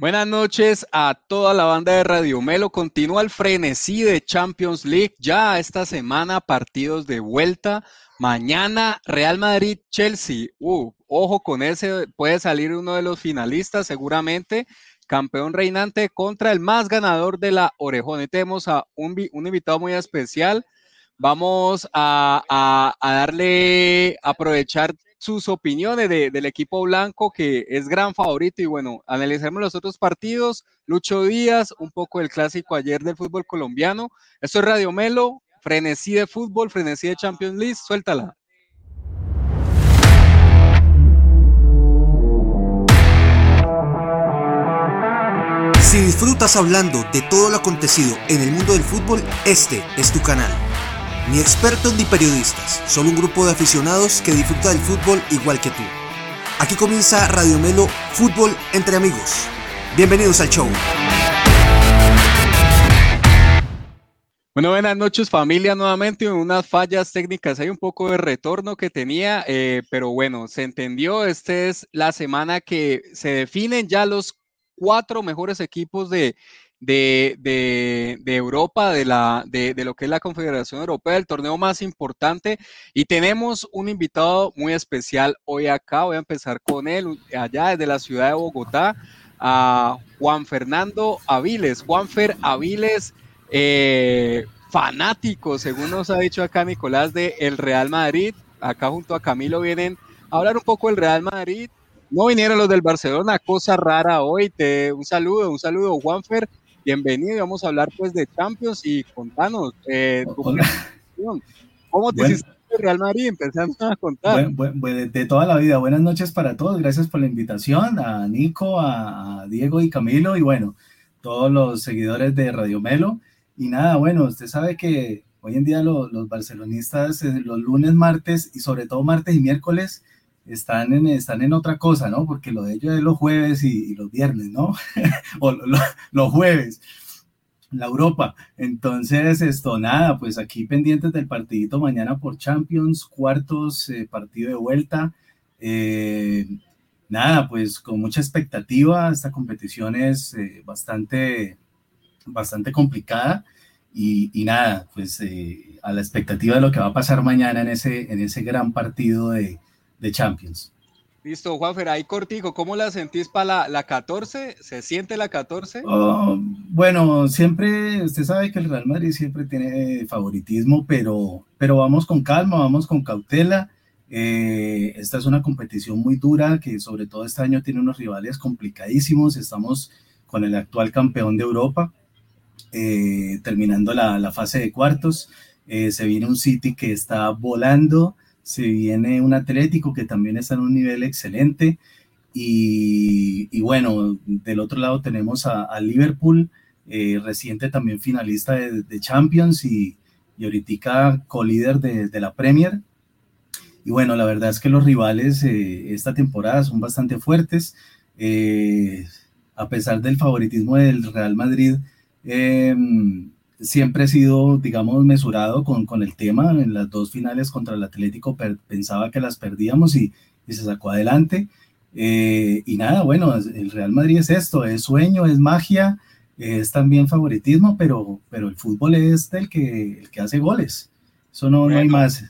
Buenas noches a toda la banda de Radio Melo. Continúa el frenesí de Champions League. Ya esta semana partidos de vuelta. Mañana Real Madrid-Chelsea. Uh, ojo con ese, puede salir uno de los finalistas seguramente. Campeón reinante contra el más ganador de la Orejón. Tenemos a un, invitado muy especial. Vamos a darle, aprovechar sus opiniones del equipo blanco, que es gran favorito. Y bueno, analicemos los otros partidos. Lucho Díaz, un poco del clásico ayer del fútbol colombiano. Esto es Radio Melo, frenesí de fútbol, frenesí de Champions League. Suéltala. Si disfrutas hablando de todo lo acontecido en el mundo del fútbol, este es tu canal. Ni expertos ni periodistas, solo un grupo de aficionados que disfruta del fútbol igual que tú. Aquí comienza Radio Melo Fútbol entre amigos. Bienvenidos al show. Bueno, buenas noches familia nuevamente, unas fallas técnicas, hay un poco de retorno que tenía, eh, pero bueno, se entendió, esta es la semana que se definen ya los cuatro mejores equipos de, de, Europa, de, la, de, lo que es la Confederación Europea, el torneo más importante. Y tenemos un invitado muy especial hoy acá. Voy a empezar con él, allá desde la ciudad de Bogotá, a Juan Fernando Aviles. Juanfer Aviles, eh, fanático, según nos ha dicho acá Nicolás, de el Real Madrid. Acá junto a Camilo vienen a hablar un poco del Real Madrid. No vinieron los del Barcelona, cosa rara hoy. Te, un saludo, un saludo, Juanfer bienvenido. Vamos a hablar pues de Champions y contanos eh, cómo te hiciste el Real Madrid, empezando a contar. de toda la vida, buenas noches para todos, gracias por la invitación, a Nico, a, Diego y Camilo, y bueno, todos los seguidores de Radio Melo. Y nada, bueno, usted sabe que hoy en día los barcelonistas, eh, los lunes, martes y sobre todo martes y miércoles, están en, están en otra cosa, ¿no? Porque lo de ellos es los jueves y, los viernes, ¿no? o los jueves, la Europa. Entonces, esto, nada, pues aquí pendientes del partidito mañana por Champions, cuartos, eh, partido de vuelta. Eh, nada, pues con mucha expectativa, esta competición es eh, bastante, bastante complicada. Y, y nada, pues a la expectativa de lo que va a pasar mañana en ese, en ese gran partido de, de Champions. Listo, Juanfer, ahí cortico, ¿cómo la sentís para la, la, 14? ¿Se siente la 14? bueno, siempre, usted sabe que el Real Madrid siempre tiene favoritismo, pero, pero vamos con calma, vamos con cautela. Eh, esta es una competición muy dura que sobre todo este año tiene unos rivales complicadísimos. Estamos con el actual campeón de Europa, eh, terminando la, la, fase de cuartos. Eh, se viene un City que está volando se viene un Atlético que también está en un nivel excelente. Y, bueno, del otro lado tenemos a, Liverpool, eh, reciente también finalista de, Champions y, y ahorita co-líder de, la Premier. Y bueno, la verdad es que los rivales eh, esta temporada son bastante fuertes. Eh, a pesar del favoritismo del Real Madrid, siempre he sido, digamos, mesurado con, con el tema. En las dos finales contra el Atlético pensaba que las perdíamos y, y se sacó adelante. Eh, y nada, bueno, el Real Madrid es esto, es sueño, es magia, es también favoritismo, pero, pero el fútbol es del que, el que hace goles. Eso no, no hay más.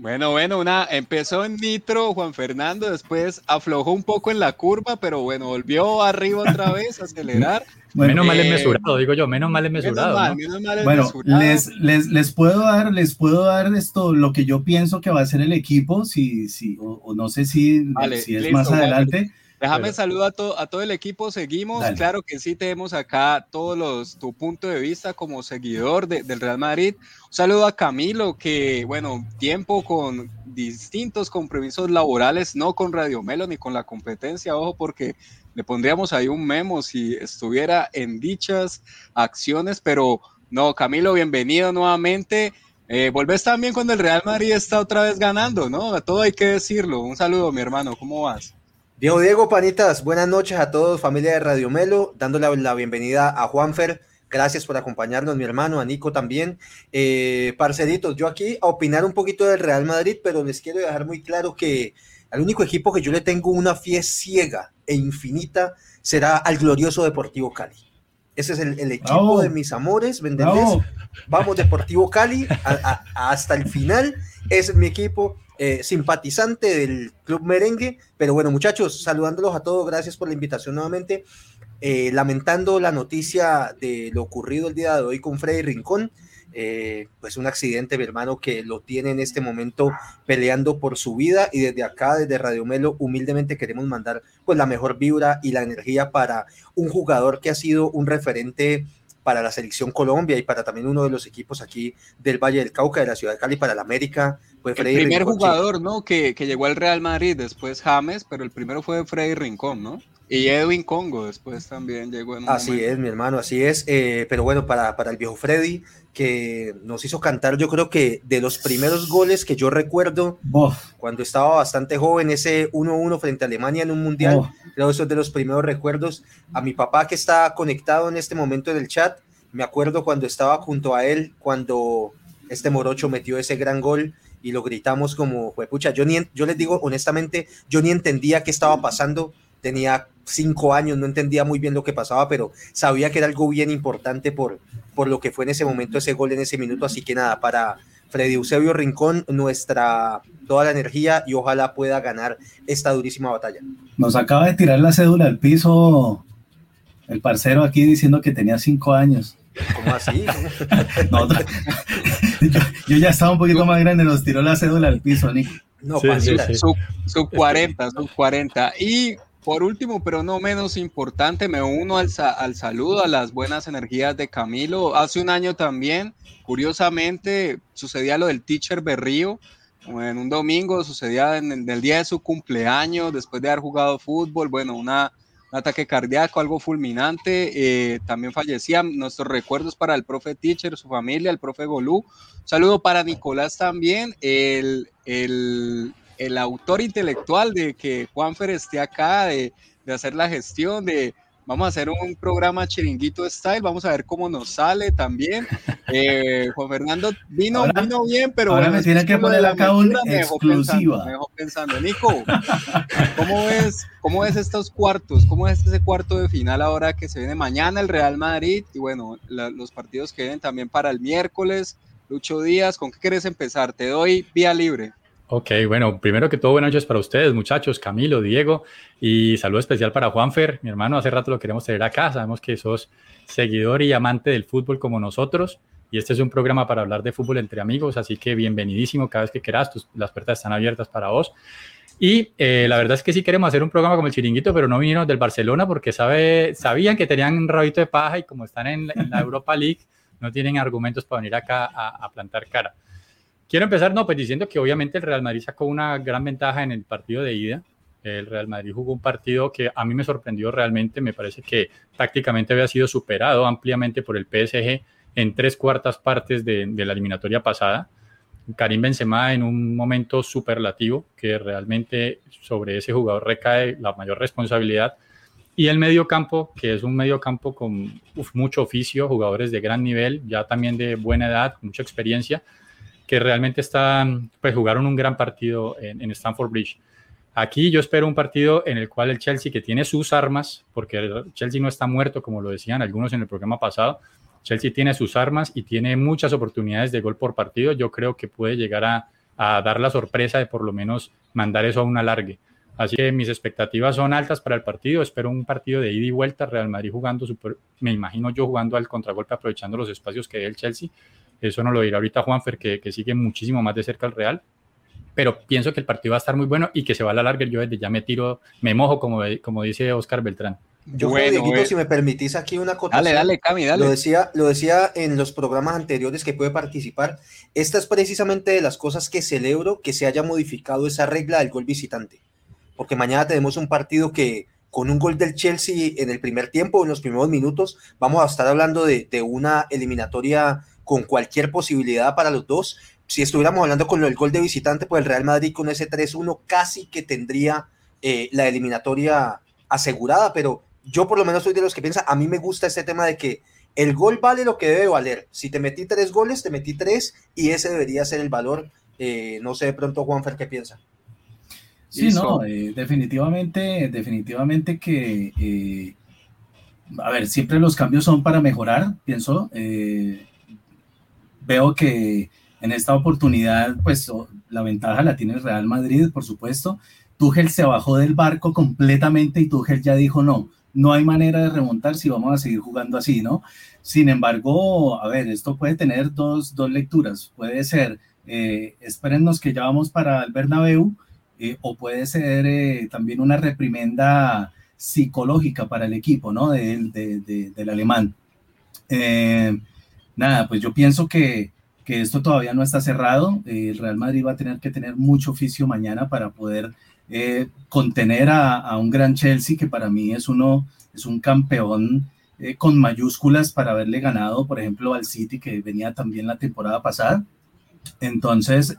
Bueno, bueno, una empezó en nitro Juan Fernando, después aflojó un poco en la curva, pero bueno, volvió arriba otra vez a acelerar. menos mal es eh, mesurado, digo yo, menos mal es mesurado. Menos mal, bueno, Les, les, les, puedo dar, les puedo dar esto, lo que yo pienso que va a ser el equipo, si, si, o, no sé si, si es más adelante. Déjame saludar a, a todo el equipo, seguimos. Claro que sí, tenemos acá todos los, tu punto de vista como seguidor del Real Madrid. Un saludo a Camilo, que bueno, tiempo con distintos compromisos laborales, no con Radio Melo ni con la competencia, ojo, porque le pondríamos ahí un memo si estuviera en dichas acciones, pero no, Camilo, bienvenido nuevamente. Eh, volvés también cuando el Real Madrid está otra vez ganando, ¿no? A todo hay que decirlo. Un saludo, mi hermano, ¿cómo vas? Diego, Diego, panitas, buenas noches a todos, familia de Radio Melo, dándole la bienvenida a Juanfer. Gracias por acompañarnos, mi hermano, a Nico también. Eh, parceritos, yo aquí a opinar un poquito del Real Madrid, pero les quiero dejar muy claro que al único equipo que yo le tengo una fe ciega e infinita será al glorioso Deportivo Cali. Ese es el, equipo de mis amores, Vamos, Deportivo Cali, hasta el final. Es mi equipo. Eh, simpatizante del Club Merengue. Pero bueno, muchachos, saludándolos a todos, gracias por la invitación nuevamente. Eh, lamentando la noticia de lo ocurrido el día de hoy con Freddy Rincón. Eh, pues un accidente, mi hermano, que lo tiene en este momento peleando por su vida y desde acá, desde Radio Melo, humildemente queremos mandar pues la mejor vibra y la energía para un jugador que ha sido un referente para la selección Colombia y para también uno de los equipos aquí del Valle del Cauca, de la ciudad de Cali, para la América. Fue el primer jugador, ¿no? Que, que, llegó al Real Madrid, después James, pero el primero fue Freddy Rincón, ¿no? Y Edwin Congo después también llegó en Así es, mi hermano, así es. Eh, pero bueno, para, para el viejo Freddy, que nos hizo cantar, yo creo que de los primeros goles que yo recuerdo, cuando estaba bastante joven, ese 1-1 frente a Alemania en un mundial, creo que eso es de los primeros recuerdos. A mi papá que está conectado en este momento en el chat, me acuerdo cuando estaba junto a él, cuando este Morocho metió ese gran gol y lo gritamos como, pucha, yo, ni, yo les digo honestamente, yo ni entendía qué estaba pasando tenía cinco años, no entendía muy bien lo que pasaba, pero sabía que era algo bien importante por, por lo que fue en ese momento ese gol en ese minuto. Así que nada, para Freddy Eusebio Rincón, nuestra toda la energía y ojalá pueda ganar esta durísima batalla. Nos acaba de tirar la cédula al piso el parcero aquí diciendo que tenía cinco años. ¿Cómo así? yo, ya estaba un poquito más grande, nos tiró la cédula al piso, Nick. No, sí, Sub, 40, sub 40. Y por último, pero no menos importante, me uno al, al, saludo, a las buenas energías de Camilo. Hace un año también, curiosamente, sucedía lo del teacher Berrío. En un domingo sucedía en el, día de su cumpleaños, después de haber jugado fútbol, bueno, una, un ataque cardíaco, algo fulminante. Eh, también fallecían nuestros recuerdos para el profe teacher, su familia, el profe Golú. saludo para Nicolás también, el, el el autor intelectual de que Juanfer esté acá, de, hacer la gestión, de vamos a hacer un programa chiringuito style, vamos a ver cómo nos sale también. Eh, Juan Fernando vino, vino bien, pero ahora me tiene que poner acá una exclusiva. Me dejó pensando, Nico, ¿cómo ves, ¿cómo ves estos cuartos? ¿Cómo es ese cuarto de final ahora que se viene mañana el Real Madrid? Y bueno, los partidos que vienen también para el miércoles. Lucho Díaz, ¿con qué quieres empezar? Te doy vía libre. Ok, bueno, primero que todo, buenas noches para ustedes, muchachos, Camilo, Diego, y saludo especial para Juanfer, mi hermano, hace rato lo queremos tener acá, sabemos que sos seguidor y amante del fútbol como nosotros, y este es un programa para hablar de fútbol entre amigos, así que bienvenidísimo cada vez que quieras, las puertas están abiertas para vos. Y eh, la verdad es que sí queremos hacer un programa como el Chiringuito, pero no vinieron del Barcelona porque sabe, sabían que tenían un rabito de paja y como están en, la Europa League, no tienen argumentos para venir acá a plantar cara. Quiero empezar, no, pues diciendo que obviamente el Real Madrid sacó una gran ventaja en el partido de ida. El Real Madrid jugó un partido que a mí me sorprendió realmente. Me parece que tácticamente había sido superado ampliamente por el PSG en tres cuartas partes de, la eliminatoria pasada. Karim Benzema en un momento superlativo, que realmente sobre ese jugador recae la mayor responsabilidad. Y el medio campo, que es un medio campo con mucho oficio, jugadores de gran nivel, ya también de buena edad, mucha experiencia, que realmente están, pues jugaron un gran partido en, en Stamford Bridge. Aquí yo espero un partido en el cual el Chelsea, que tiene sus armas, porque el Chelsea no está muerto, como lo decían algunos en el programa pasado, Chelsea tiene sus armas y tiene muchas oportunidades de gol por partido. Yo creo que puede llegar a, a dar la sorpresa de por lo menos mandar eso a un alargue. Así que mis expectativas son altas para el partido. Espero un partido de ida y vuelta. Real Madrid jugando, super, me imagino yo jugando al contragolpe, aprovechando los espacios que dé el Chelsea. Eso no lo dirá ahorita Juanfer, que, que sigue muchísimo más de cerca al Real. Pero pienso que el partido va a estar muy bueno y que se va a la larga. Yo desde ya me tiro, me mojo, como, como dice Oscar Beltrán. Yo, bueno, si me permitís aquí una cosa. Dale, dale, Cami, dale. Lo decía, lo decía en los programas anteriores que puede participar. Esta es precisamente de las cosas que celebro que se haya modificado esa regla del gol visitante. Porque mañana tenemos un partido que, con un gol del Chelsea en el primer tiempo, en los primeros minutos, vamos a estar hablando de, de una eliminatoria con cualquier posibilidad para los dos. Si estuviéramos hablando con el gol de visitante, pues el Real Madrid con ese 3-1 casi que tendría eh, la eliminatoria asegurada, pero yo por lo menos soy de los que piensa, a mí me gusta este tema de que el gol vale lo que debe valer. Si te metí tres goles, te metí tres y ese debería ser el valor. Eh, no sé de pronto, Juanfer, ¿qué piensa? Sí, no, eh, definitivamente, definitivamente que, eh, a ver, siempre los cambios son para mejorar, pienso. Eh, veo que en esta oportunidad, pues la ventaja la tiene el Real Madrid, por supuesto. Tuchel se bajó del barco completamente y Tuchel ya dijo, no, no hay manera de remontar si vamos a seguir jugando así, ¿no? Sin embargo, a ver, esto puede tener dos, dos lecturas. Puede ser, eh, espérennos que ya vamos para el Bernabéu, eh, o puede ser eh, también una reprimenda psicológica para el equipo, ¿no? De, del alemán. Eh, nada, pues yo pienso que, que, esto todavía no está cerrado. el Real Madrid va a tener que tener mucho oficio mañana para poder contener a, a, un gran Chelsea, que para mí es uno, es un campeón con mayúsculas para haberle ganado, por ejemplo, al City, que venía también la temporada pasada. Entonces,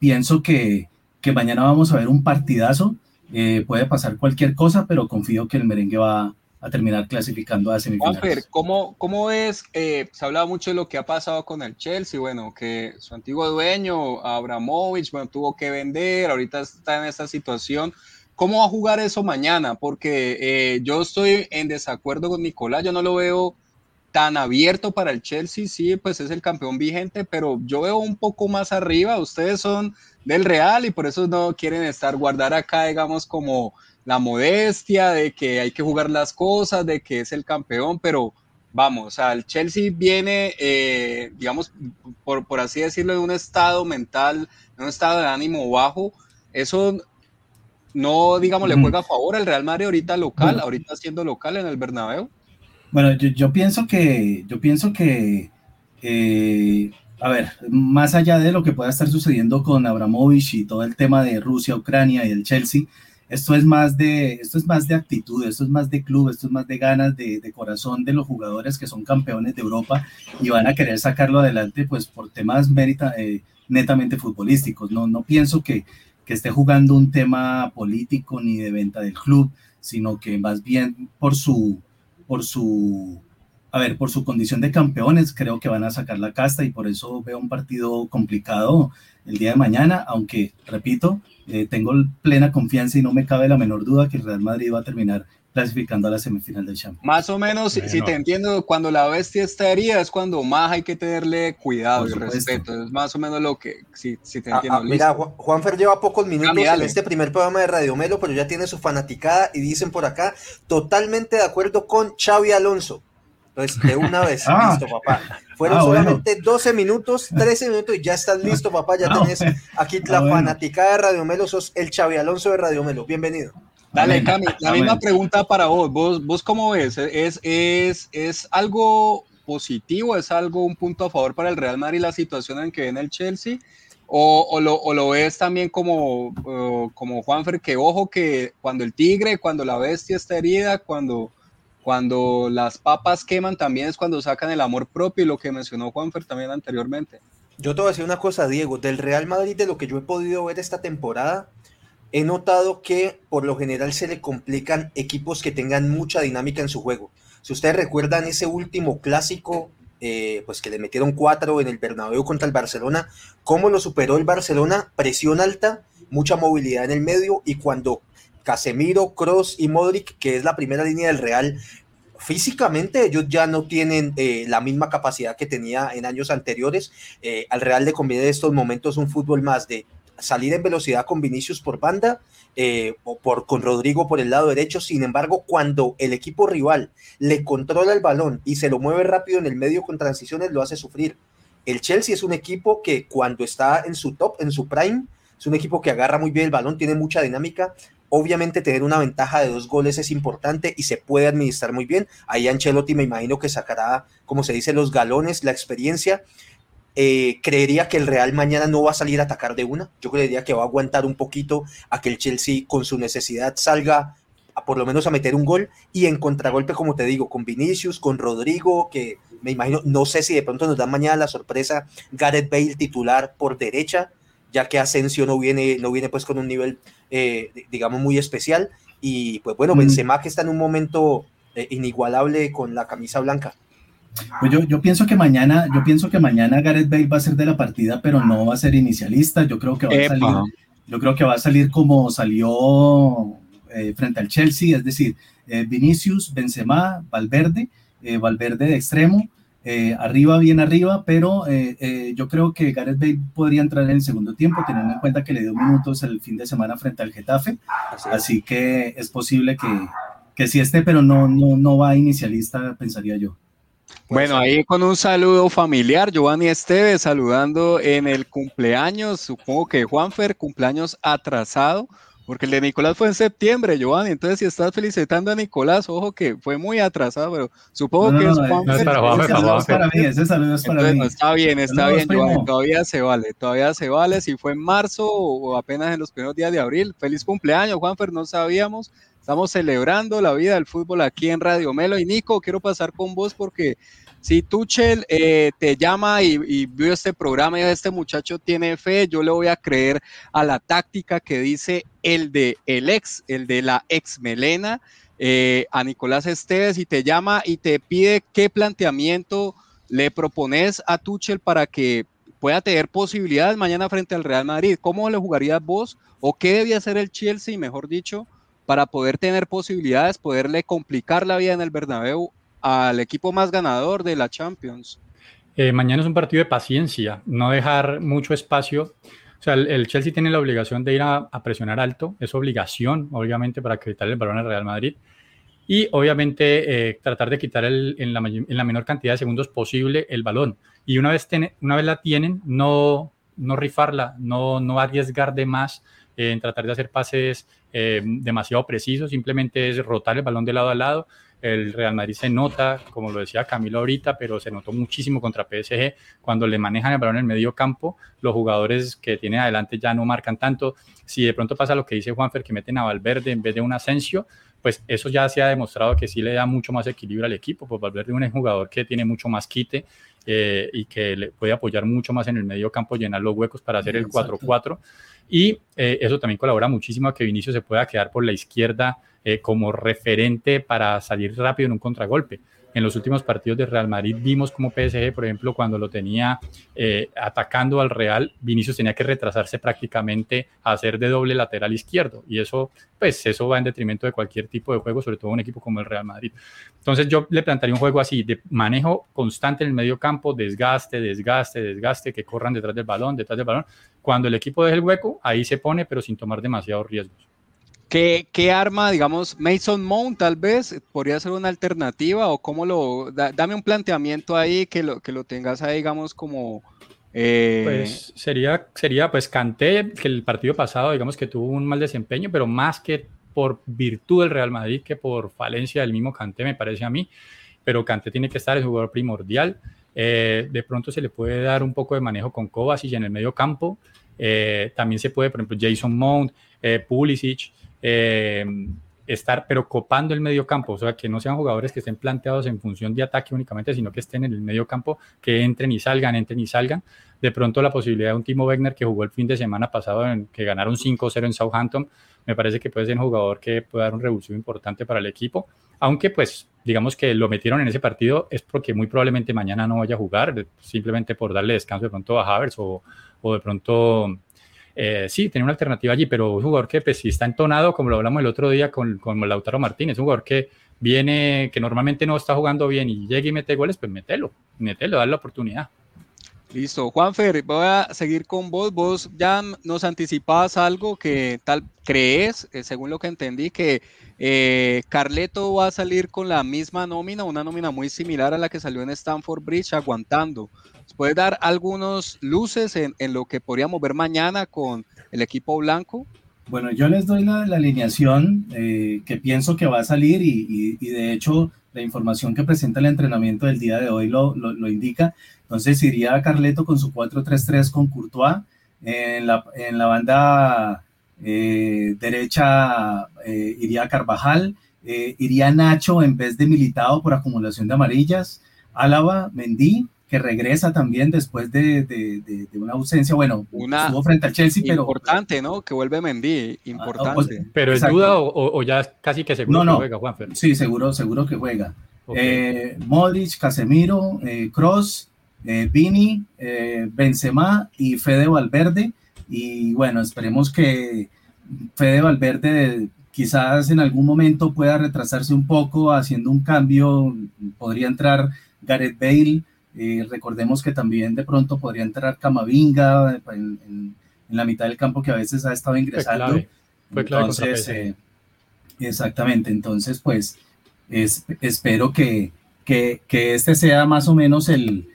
pienso que, que mañana vamos a ver un partidazo. Eh, puede pasar cualquier cosa, pero confío que el merengue va a terminar clasificando a semifinales. Juanfer, ¿cómo, cómo es? Eh, se ha hablado mucho de lo que ha pasado con el Chelsea, bueno, que su antiguo dueño, Abramovich, bueno, tuvo que vender, ahorita está en esta situación. ¿Cómo va a jugar eso mañana? Porque eh, yo estoy en desacuerdo con Nicolás, yo no lo veo tan abierto para el Chelsea, sí, pues es el campeón vigente, pero yo veo un poco más arriba, ustedes son del Real y por eso no quieren estar, guardar acá, digamos, como la modestia de que hay que jugar las cosas, de que es el campeón, pero vamos, o sea, el Chelsea viene, eh, digamos, por, por así decirlo, de un estado mental, de un estado de ánimo bajo, eso no, digamos, le juega a favor al Real Madrid ahorita local, ahorita siendo local en el Bernabéu. Bueno, yo, pienso que, yo pienso que, eh, a ver, más allá de lo que pueda estar sucediendo con Abramovich y todo el tema de Rusia, Ucrania y el Chelsea, esto es más de, esto es más de actitud, esto es más de club, esto es más de ganas, de, corazón de los jugadores que son campeones de Europa y van a querer sacarlo adelante, pues por temas eh, netamente futbolísticos. No, no pienso que, que esté jugando un tema político ni de venta del club, sino que más bien por su por su, a ver, por su condición de campeones, creo que van a sacar la casta y por eso veo un partido complicado el día de mañana, aunque, repito, eh, tengo plena confianza y no me cabe la menor duda que el Real Madrid va a terminar clasificando a la semifinal del Champions. Más o menos, si te entiendo, cuando la bestia está herida es cuando más hay que tenerle cuidado y respeto. Es más o menos lo que, si, si te ah, entiendo. Ah, mira, Juanfer lleva pocos minutos en este primer programa de Radio Melo, pero ya tiene su fanaticada y dicen por acá, totalmente de acuerdo con Xavi Alonso. Entonces, de una vez, ah. listo, papá. Fueron solamente 12 minutos, 13 minutos y ya estás listo, papá. Ya tenés aquí la fanaticada de Radio Melo, sos el Xavi Alonso de Radio Melo. Bienvenido. Dale, Cami, la misma pregunta para vos. vos. ¿Vos cómo ves? ¿Es, es, ¿Es algo positivo? ¿Es algo, un punto a favor para el Real Madrid la situación en que viene el Chelsea? ¿O, o, lo, o lo, ves también como, como Juanfer, que ojo que cuando el tigre, cuando la bestia está herida, cuando, cuando las papas queman, también es cuando sacan el amor propio y lo que mencionó Juanfer también anteriormente? Yo te voy a decir una cosa, Diego, del Real Madrid, de lo que yo he podido ver esta temporada, he notado que por lo general se le complican equipos que tengan mucha dinámica en su juego. Si ustedes recuerdan ese último clásico, eh, pues que le metieron cuatro en el Bernabéu contra el Barcelona, cómo lo superó el Barcelona, presión alta, mucha movilidad en el medio y cuando Casemiro, Cross y Modric, que es la primera línea del Real, físicamente ellos ya no tienen eh, la misma capacidad que tenía en años anteriores. Eh, al Real le conviene en estos momentos un fútbol más de salir en velocidad con Vinicius por banda eh, o por, con Rodrigo por el lado derecho. Sin embargo, cuando el equipo rival le controla el balón y se lo mueve rápido en el medio con transiciones, lo hace sufrir. El Chelsea es un equipo que cuando está en su top, en su prime, es un equipo que agarra muy bien el balón, tiene mucha dinámica. Obviamente tener una ventaja de dos goles es importante y se puede administrar muy bien. Ahí Ancelotti me imagino que sacará, como se dice, los galones, la experiencia. Eh, creería que el Real mañana no va a salir a atacar de una. Yo creería que va a aguantar un poquito a que el Chelsea con su necesidad salga por lo menos a meter un gol y en contragolpe, como te digo, con Vinicius, con Rodrigo, que me imagino, no sé si de pronto nos da mañana la sorpresa Gareth Bale titular por derecha, ya que Asensio no viene, no viene pues con un nivel, eh, digamos, muy especial. Y pues bueno, mm. Benzema que está en un momento eh, inigualable con la camisa blanca. Pues yo, yo, pienso que mañana, yo pienso que mañana Gareth Bale va a ser de la partida, pero no va a ser inicialista. Yo creo que va a salir Yo creo que va a salir como salió eh, frente al Chelsea, es decir, eh, Vinicius, Benzema, Valverde, Valverde de extremo, arriba, bien arriba, pero yo creo que Gareth Bale podría entrar en el segundo tiempo, teniendo en cuenta que le dio minutos el fin de semana frente al Getafe, así, que es posible que, que sí esté, pero no, no, no va inicialista, pensaría yo. Bueno, ahí con un saludo familiar, Giovanni Esteves saludando en el cumpleaños, supongo que Juanfer, cumpleaños atrasado, porque el de Nicolás fue en septiembre, Giovanni, entonces si estás felicitando a Nicolás, ojo que fue muy atrasado, pero supongo que es Juanfer. No, es para mí, ese saludo es para mí. Está bien, está bien, Giovanni, todavía se vale, todavía se vale, si fue en marzo o apenas en los primeros días de abril, feliz cumpleaños, Juanfer, no sabíamos, Estamos celebrando la vida del fútbol aquí en Radio Melo. Y Nico, quiero pasar con vos porque si Tuchel eh, te llama y, vio este programa y este muchacho tiene fe, yo le voy a creer a la táctica que dice el de el ex, el de la ex Melena, eh, a Nicolás Esteves y te llama y te pide qué planteamiento le propones a Tuchel para que pueda tener posibilidades mañana frente al Real Madrid. ¿Cómo le jugarías vos o qué debía hacer el Chelsea, mejor dicho, para poder tener posibilidades, poderle complicar la vida en el Bernabéu al equipo más ganador de la Champions. Eh, mañana es un partido de paciencia, no dejar mucho espacio. O sea, el, Chelsea tiene la obligación de ir a, presionar alto, es obligación, obviamente, para quitarle el balón al Real Madrid. Y obviamente eh, tratar de quitar en, la, en, la, menor cantidad de segundos posible el balón. Y una vez, una vez la tienen, no, no rifarla, no, no arriesgar de más en tratar de hacer pases eh, demasiado precisos, simplemente es rotar el balón de lado a lado. El Real Madrid se nota, como lo decía Camilo ahorita, pero se notó muchísimo contra PSG cuando le manejan el balón en el medio campo. Los jugadores que tienen adelante ya no marcan tanto. Si de pronto pasa lo que dice Juanfer, que meten a Valverde en vez de un Asensio, pues eso ya se ha demostrado que sí le da mucho más equilibrio al equipo. Pues Valverde es un jugador que tiene mucho más quite eh, y que le puede apoyar mucho más en el medio campo, llenar los huecos para hacer el 4-4. Y eh, eso también colabora muchísimo a que Vinicio se pueda quedar por la izquierda eh, como referente para salir rápido en un contragolpe en los últimos partidos de Real Madrid vimos como PSG, por ejemplo, cuando lo tenía eh, atacando al Real, Vinicius tenía que retrasarse prácticamente a hacer de doble lateral izquierdo y eso, pues, eso va en detrimento de cualquier tipo de juego, sobre todo un equipo como el Real Madrid. Entonces yo le plantearía un juego así, de manejo constante en el medio campo, desgaste, desgaste, desgaste, que corran detrás del balón, detrás del balón. Cuando el equipo deje el hueco, ahí se pone, pero sin tomar demasiados riesgos. ¿Qué, arma, digamos, Mason Mount tal vez podría ser una alternativa o cómo lo, dame un planteamiento ahí que lo, que lo tengas ahí, digamos, como... Eh, pues sería, sería, pues Canté, que el partido pasado, digamos que tuvo un mal desempeño, pero más que por virtud del Real Madrid que por falencia del mismo Canté, me parece a mí, pero Canté tiene que estar, es jugador primordial. Eh, de pronto se le puede dar un poco de manejo con Kovacic en el medio campo. Eh, también se puede, por ejemplo, Jason Mount, Pulisic, eh, estar, pero copando el medio campo, o sea, que no sean jugadores que estén planteados en función de ataque únicamente, sino que estén en el medio campo, que entren y salgan, entren y salgan. De pronto la posibilidad de un Timo Wegner que jugó el fin de semana pasado, que ganaron 5-0 en Southampton, me parece que puede ser un jugador que puede dar un revulsivo importante para el equipo, aunque pues digamos que lo metieron en ese partido es porque muy probablemente mañana no vaya a jugar, simplemente por darle descanso de pronto a Havers o, o de pronto eh, sí, tiene una alternativa allí, pero un jugador que pues, si está entonado, como lo hablamos el otro día con, con Lautaro Martínez, un jugador que viene, que normalmente no está jugando bien y llega y mete goles, pues mételo, mételo, dale la oportunidad. Listo, Juanfer, voy a seguir con vos. Vos ya nos anticipabas algo que tal crees, eh, según lo que entendí, que eh, Carleto va a salir con la misma nómina, una nómina muy similar a la que salió en Stanford Bridge, aguantando. ¿Puedes dar algunos luces en, lo que podríamos ver mañana con el equipo blanco? Bueno, yo les doy la, alineación eh, que pienso que va a salir y, de hecho la información que presenta el entrenamiento del día de hoy lo, lo, indica. Entonces iría Carleto con su 4-3-3 con Courtois. En la, en la banda eh, derecha eh, iría Carvajal. iría Nacho en vez de Militado por acumulación de amarillas. Álava, Mendy, que regresa también después de, de, una ausencia, bueno, una estuvo frente al Chelsea, pero... Importante, ¿no? Que vuelve Mendy, importante. Ah, pero es duda o, ya casi que seguro que juega, Juanfer. Sí, seguro, seguro que juega. Eh, Modric, Casemiro, eh, Cross, eh, Vini, eh, Benzema y Fede Valverde. y bueno, esperemos que Fede Valverde quizás en algún momento pueda retrasarse un poco haciendo un cambio, podría entrar Gareth Bale, eh, recordemos que también de pronto podría entrar Camavinga en, la mitad del campo que a veces ha estado ingresando. Fue clave. entonces, eh, exactamente, entonces pues espero que, que, este sea más o menos el,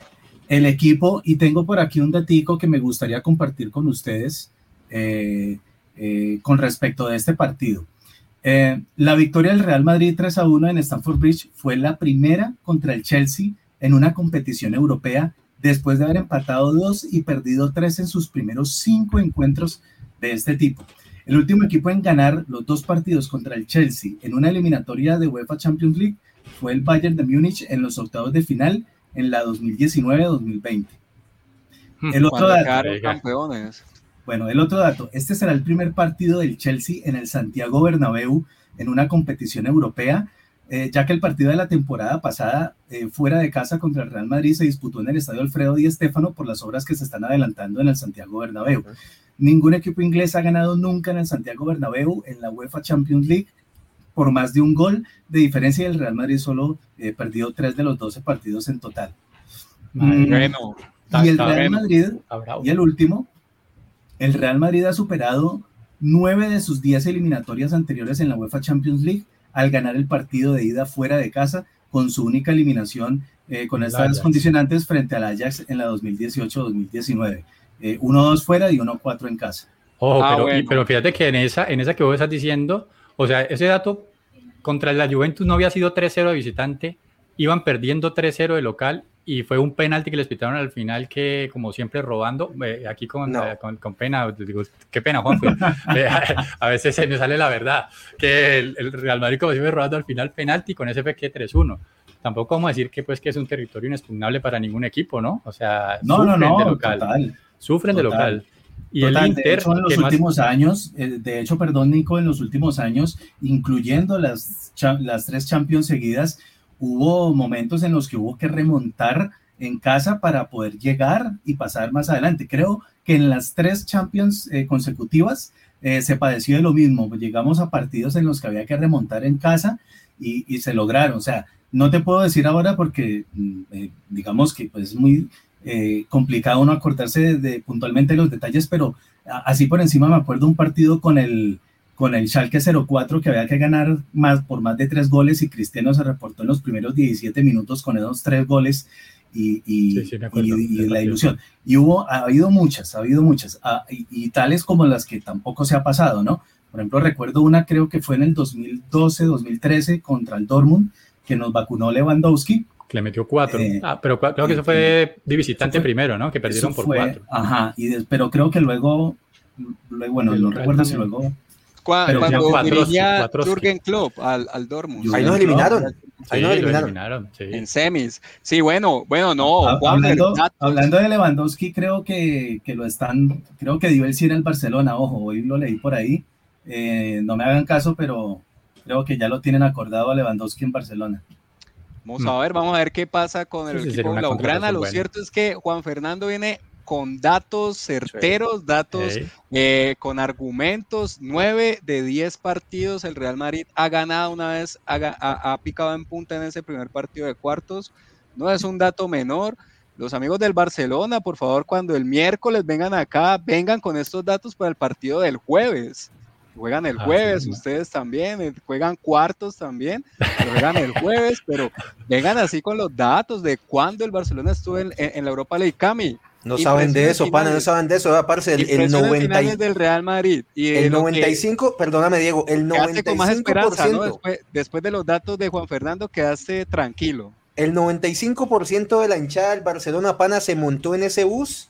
el, equipo y tengo por aquí un datico que me gustaría compartir con ustedes eh, con respecto de este partido. la victoria del Real Madrid 3 a 1 en Stamford Bridge fue la primera contra el Chelsea en una competición europea después de haber empatado dos y perdido tres en sus primeros cinco encuentros de este tipo. El último equipo en ganar los dos partidos contra el Chelsea en una eliminatoria de UEFA Champions League fue el Bayern de Múnich en los octavos de final en la 2019-2020. Hmm. El otro dato, Bueno, el otro dato, este será el primer partido del Chelsea en el Santiago Bernabéu en una competición europea eh, ya que el partido de la temporada pasada eh, fuera de casa contra el Real Madrid se disputó en el Estadio Alfredo Di Stéfano por las obras que se están adelantando en el Santiago Bernabéu. Ningún equipo inglés ha ganado nunca en el Santiago Bernabéu en la UEFA Champions League por más de un gol de diferencia y el Real Madrid solo eh, perdió tres de los 12 partidos en total. Mm, y el Real Madrid, y el último, el Real Madrid ha superado nueve de sus diez eliminatorias anteriores en la UEFA Champions League al ganar el partido de ida fuera de casa con su única eliminación eh, con estas condicionantes frente al Ajax en la 2018-2019. 1-2 eh, fuera y 1-4 en casa. Ojo, ah, pero, pero, fíjate que en esa, en esa que vos estás diciendo, o sea, ese dato contra la Juventus no había sido 3-0 de visitante, iban perdiendo 3-0 de local y fue un penalti que les pitaron al final que como siempre robando eh, aquí con, eh, con, con, pena digo, qué pena Juan eh, a veces se me sale la verdad que el, Real Madrid como siempre robando al final penalti con ese que 3-1 tampoco vamos a decir que pues que es un territorio inexpugnable para ningún equipo no o sea no no no de local sufren de local. Y el Inter, de hecho, en los últimos años, de hecho, perdón, Nico, en los últimos años, incluyendo las, las tres Champions seguidas, hubo momentos en los que hubo que remontar en casa para poder llegar y pasar más adelante. Creo que en las tres Champions eh, consecutivas eh, se padeció de lo mismo. Llegamos a partidos en los que había que remontar en casa y, se lograron. O sea, no te puedo decir ahora porque mm, eh, digamos que pues, es muy complicado no acordarse de, puntualmente los detalles, pero así por encima me acuerdo un partido con el con el Schalke 04 que había que ganar más, por más de tres goles y Cristiano se reportó en los primeros 17 minutos con esos tres goles y, y, la ilusión. Y hubo, ha habido muchas, ha habido muchas, ah, y, tales como las que tampoco se ha pasado, ¿no? Por ejemplo, recuerdo una, creo que fue en el 2012, 2013 contra el Dortmund, que nos vacunó Lewandowski. Le metió cuatro. Eh, ah, pero creo que eso fue de visitante primero, ¿no? Que perdieron por cuatro. Ajá, y pero creo que luego, luego bueno, no recuerdo si luego cuando, cuando dirigía Jürgen Klopp al, al Dortmund. Ahí nos eliminaron. Ahí nos eliminaron. En semis. Sí, bueno, bueno, no. hablando, hablando, de Lewandowski, creo que, que, lo están, creo que dio el cine al Barcelona. Ojo, hoy lo leí por ahí. Eh, no me hagan caso, pero creo que ya lo tienen acordado a Lewandowski en Barcelona. Vamos a ver, vamos a ver qué pasa con el equipo Blaugrana. Lo cierto es que Juan Fernando viene con datos certeros, datos eh, con argumentos. Nueve de diez partidos el Real Madrid ha ganado una vez, ha, picado en punta en ese primer partido de cuartos. No es un dato menor. Los amigos del Barcelona, por favor, cuando el miércoles vengan acá, vengan con estos datos para el partido del jueves. Juegan el jueves, ustedes también, eh, juegan cuartos también, juegan el jueves, pero vengan así con los datos de cuándo el Barcelona estuvo en, en la Europa League. Cami, no saben de eso, pana, no saben de eso. Aparte, el, el 90 del Real Madrid. Y el 95, perdóname, Diego, el 95%. Más esperanza, después, después, de los datos de Juan Fernando, quedaste tranquilo. El 95% de la hinchada del Barcelona, pana, se montó en ese bus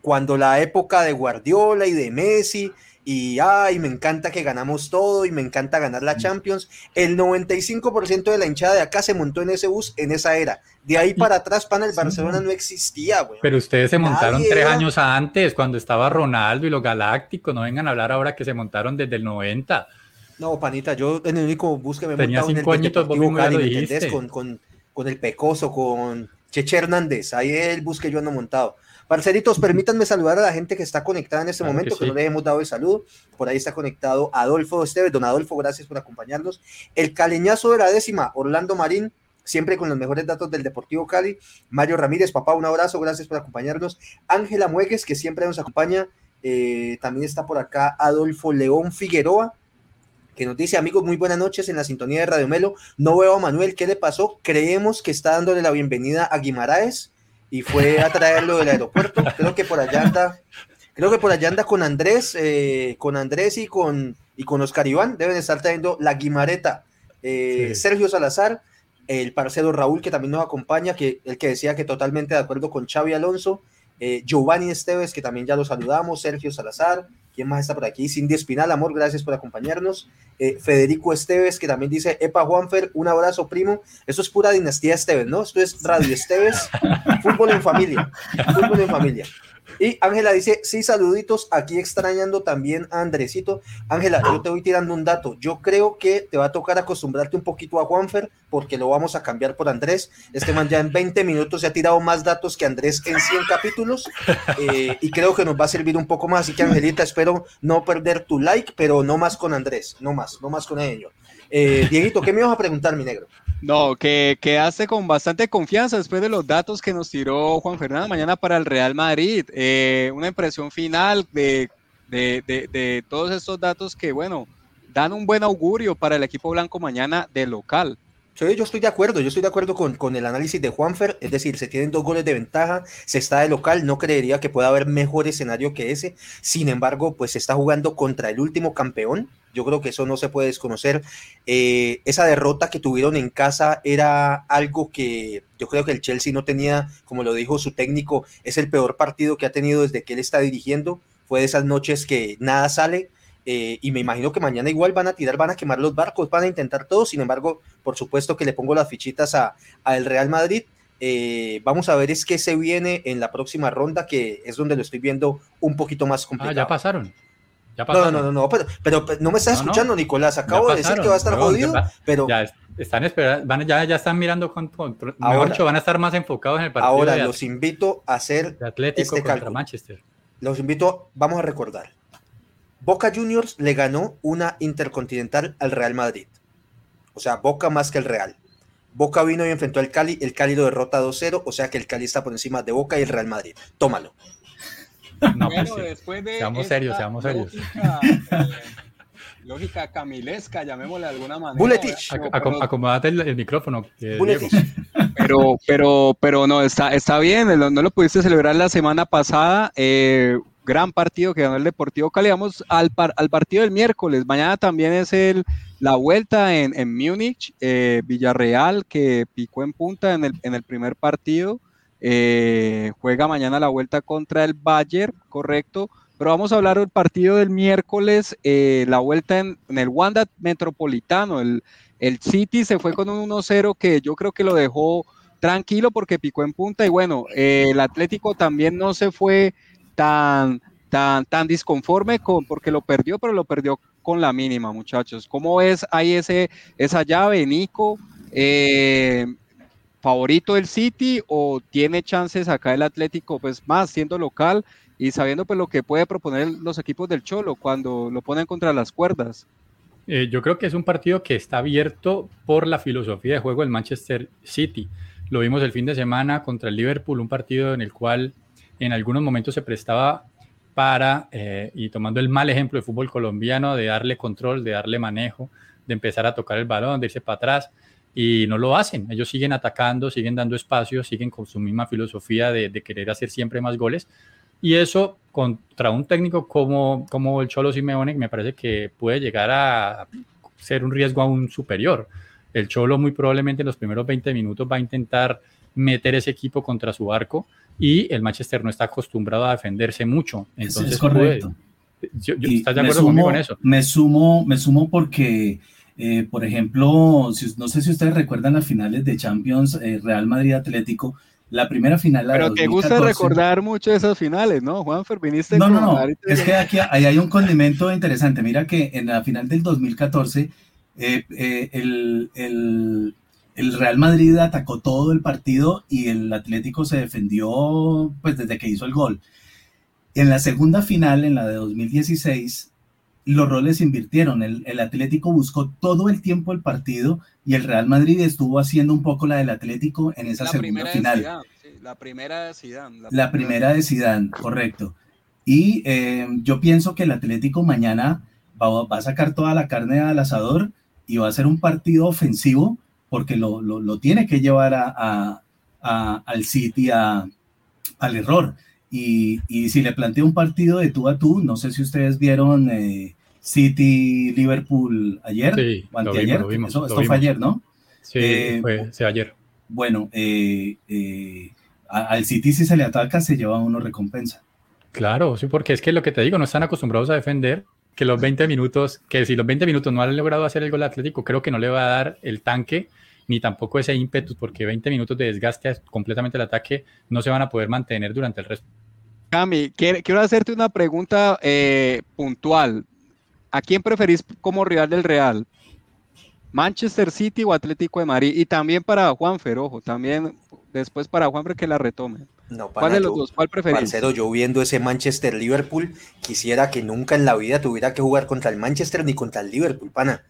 cuando la época de Guardiola y de Messi y ay, me encanta que ganamos todo y me encanta ganar la mm. Champions. El 95% de la hinchada de acá se montó en ese bus en esa era. De ahí para atrás, pana, el Barcelona no existía, güey. Pero ustedes se montaron tres años antes, cuando estaba Ronaldo y los Galácticos. No vengan a hablar ahora que se montaron desde el 90. No, panita, yo en el único bus que me Tenía cinco en el añitos, Con, con, con el Pecoso, con Cheche Hernández. Ahí es el bus que yo ando montado Parceritos, permítanme saludar a la gente que está conectada en este momento, que, no le hemos dado el saludo. Por ahí está conectado Adolfo Esteves. Don Adolfo, gracias por acompañarnos. El caleñazo de la décima, Orlando Marín, siempre con los mejores datos del Deportivo Cali. Mario Ramírez, papá, un abrazo, gracias por acompañarnos. Ángela Muegues, que siempre nos acompaña. Eh, también está por acá Adolfo León Figueroa, que nos dice, amigos, muy buenas noches en la sintonía de Radio Melo. No veo a Manuel, ¿qué le pasó? Creemos que está dándole la bienvenida a Guimaraes y fue a traerlo del aeropuerto. Creo que por allá anda, creo que por allá anda con Andrés, eh, con Andrés y con, y con Oscar Iván. Deben estar trayendo la Guimareta. Eh, Sergio Salazar, el parcero Raúl, que también nos acompaña, que el que decía que totalmente de acuerdo con Xavi Alonso. Eh, Giovanni Esteves, que también ya lo saludamos, Sergio Salazar, ¿quién más está por aquí? Cindy Espinal, amor, gracias por acompañarnos. Eh, Federico Esteves, que también dice, Epa Juanfer, un abrazo primo. Eso es pura dinastía Esteves, ¿no? Esto es Radio Esteves, fútbol en familia, fútbol en familia. Y Ángela dice, sí, saluditos, aquí extrañando también a Andresito. Ángela, yo te voy tirando un dato. Yo creo que te va a tocar acostumbrarte un poquito a Juanfer porque lo vamos a cambiar por Andrés. Este man ya en 20 minutos se ha tirado más datos que Andrés en 100 capítulos eh, y creo que nos va a servir un poco más. Así que Angelita, espero no perder tu like, pero no más con Andrés, no más, no más con ello. Eh, Dieguito, ¿qué me vas a preguntar, mi negro? No, que quedaste con bastante confianza después de los datos que nos tiró Juan Fernando mañana para el Real Madrid. Eh, una impresión final de, de, todos estos datos que, bueno, dan un buen augurio para el equipo blanco mañana de local. Sí, yo estoy de acuerdo, yo estoy de acuerdo con, con, el análisis de Juanfer, es decir, se tienen dos goles de ventaja, se está de local, no creería que pueda haber mejor escenario que ese, sin embargo, pues se está jugando contra el último campeón, yo creo que eso no se puede desconocer. Eh, esa derrota que tuvieron en casa era algo que yo creo que el Chelsea no tenía, como lo dijo su técnico, es el peor partido que ha tenido desde que él está dirigiendo. Fue de esas noches que nada sale. Eh, y me imagino que mañana igual van a tirar, van a quemar los barcos, van a intentar todo. Sin embargo, por supuesto que le pongo las fichitas a, el Real Madrid. Eh, vamos a ver es que se viene en la próxima ronda, que es donde lo estoy viendo un poquito más complicado. Ah, ya pasaron. No, no, no, no, pero, pero, no me estás escuchando, Nicolás. Acabo de decir que va a estar jodido, pero. Ya están esperando, van, ya, ya están mirando con, ahora, van a estar más enfocados en el partido. Ahora los invito a hacer Atlético este contra Manchester. Los invito, vamos a recordar. Boca Juniors le ganó una intercontinental al Real Madrid. O sea, Boca más que el Real. Boca vino y enfrentó al Cali, el Cali lo derrota 2-0, o sea que el Cali está por encima de Boca y el Real Madrid. Tómalo. No, pues bueno, después de seamos serios, seamos serios. Lógica, camilesca, llamémosle de alguna manera. Buletich. acomodate el, micrófono. pero, pero, pero no, está, está bien, no, lo pudiste celebrar la semana pasada. Eh, gran partido que ganó el Deportivo Cali. Vamos al, al partido del miércoles. Mañana también es el, la vuelta en, en Múnich, eh, Villarreal, que picó en punta en el, en el primer partido. Eh, juega mañana la vuelta contra el Bayern, correcto. Pero vamos a hablar del partido del miércoles, eh, la vuelta en, el Wanda Metropolitano. El, el City se fue con un 1-0 que yo creo que lo dejó tranquilo porque picó en punta. Y bueno, el Atlético también no se fue tan, tan, tan disconforme con, porque lo perdió, pero lo perdió con la mínima, muchachos. ¿Cómo es ahí ese, esa llave, Nico? Eh, favorito del City o tiene chances acá el Atlético, pues más siendo local y sabiendo pues lo que puede proponer los equipos del Cholo cuando lo ponen contra las cuerdas? Eh, yo creo que es un partido que está abierto por la filosofía de juego del Manchester City. Lo vimos el fin de semana contra el Liverpool, un partido en el cual en algunos momentos se prestaba para, eh, y tomando el mal ejemplo del fútbol colombiano, de darle control, de darle manejo, de empezar a tocar el balón, de irse para atrás y no lo hacen. Ellos siguen atacando, siguen dando espacio, siguen con su misma filosofía de, querer hacer siempre más goles. Y eso contra un técnico como, como el Cholo Simeone, me parece que puede llegar a ser un riesgo aún superior. El Cholo muy probablemente en los primeros 20 minutos va a intentar meter ese equipo contra su arco y el Manchester no está acostumbrado a defenderse mucho. Entonces, es correcto. ¿Estás de acuerdo conmigo en eso? Me sumo, me sumo porque eh, por ejemplo, no sé si ustedes recuerdan las finales de Champions eh, Real Madrid Atlético, la primera final. Pero te gusta recordar mucho esas finales, ¿no, Juanfer? Viniste. No, no, no. Es que aquí ahí hay un condimento interesante. Mira que en la final del 2014, eh, el, el Real Madrid atacó todo el partido y el Atlético se defendió pues desde que hizo el gol. En la segunda final, en la de 2016, los roles se invirtieron. El, Atlético buscó todo el tiempo el partido y el Real Madrid estuvo haciendo un poco la del Atlético en esa segunda final. la primera de Zidane. La, primera, de Zidane, correcto. Y eh, yo pienso que el Atlético mañana va, a sacar toda la carne al asador y va a ser un partido ofensivo porque lo, tiene que llevar a, al City al error. Y, si le planteo un partido de tú a tú, no sé si ustedes vieron eh, City Liverpool ayer sí, o anteayer. Lo vimos, esto fue ayer, ¿no? Sí, eh, fue ayer. Bueno, eh, al City si se le ataca se lleva uno recompensa. Claro, sí, porque es que lo que te digo, no están acostumbrados a defender que los 20 minutos, que si los 20 minutos no han logrado hacer el gol atlético, creo que no le va a dar el tanque ni tampoco ese ímpetu, porque 20 minutos de desgaste completamente el ataque no se van a poder mantener durante el resto. Cami, quiero hacerte una pregunta eh, puntual. ¿A quién preferís como rival del Real? ¿Manchester City o Atlético de Madrid? Y también para Juanfer, ojo, también después para Juanfer que la retome. No, ¿Cuál de los dos? ¿Cuál preferís? yo viendo ese Manchester Liverpool, quisiera que nunca en la vida tuviera que jugar contra el Manchester ni contra el Liverpool, pana.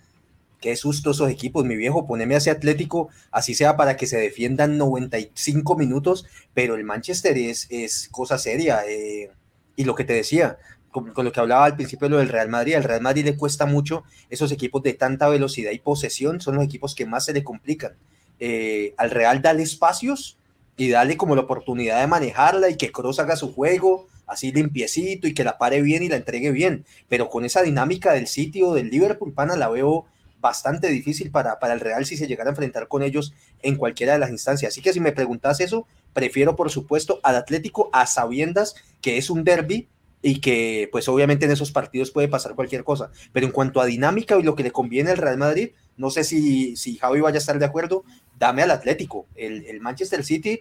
Qué susto esos equipos, mi viejo. Poneme a ese Atlético, así sea para que se defiendan 95 minutos, pero el Manchester es, es cosa seria. Eh, y lo que te decía, con, lo que hablaba al principio de lo del Real Madrid, al Real Madrid le cuesta mucho esos equipos de tanta velocidad y posesión, son los equipos que más se le complican. Eh, al Real dale espacios y dale como la oportunidad de manejarla y que Kroos haga su juego así limpiecito y que la pare bien y la entregue bien, pero con esa dinámica del sitio del Liverpool, pana, la veo bastante difícil para, para el Real si se llegara a enfrentar con ellos en cualquiera de las instancias. Así que si me preguntas eso, prefiero por supuesto al Atlético a sabiendas que es un derby y que pues obviamente en esos partidos puede pasar cualquier cosa. Pero en cuanto a dinámica y lo que le conviene al Real Madrid, no sé si, si Javi vaya a estar de acuerdo, dame al Atlético. El, el Manchester City,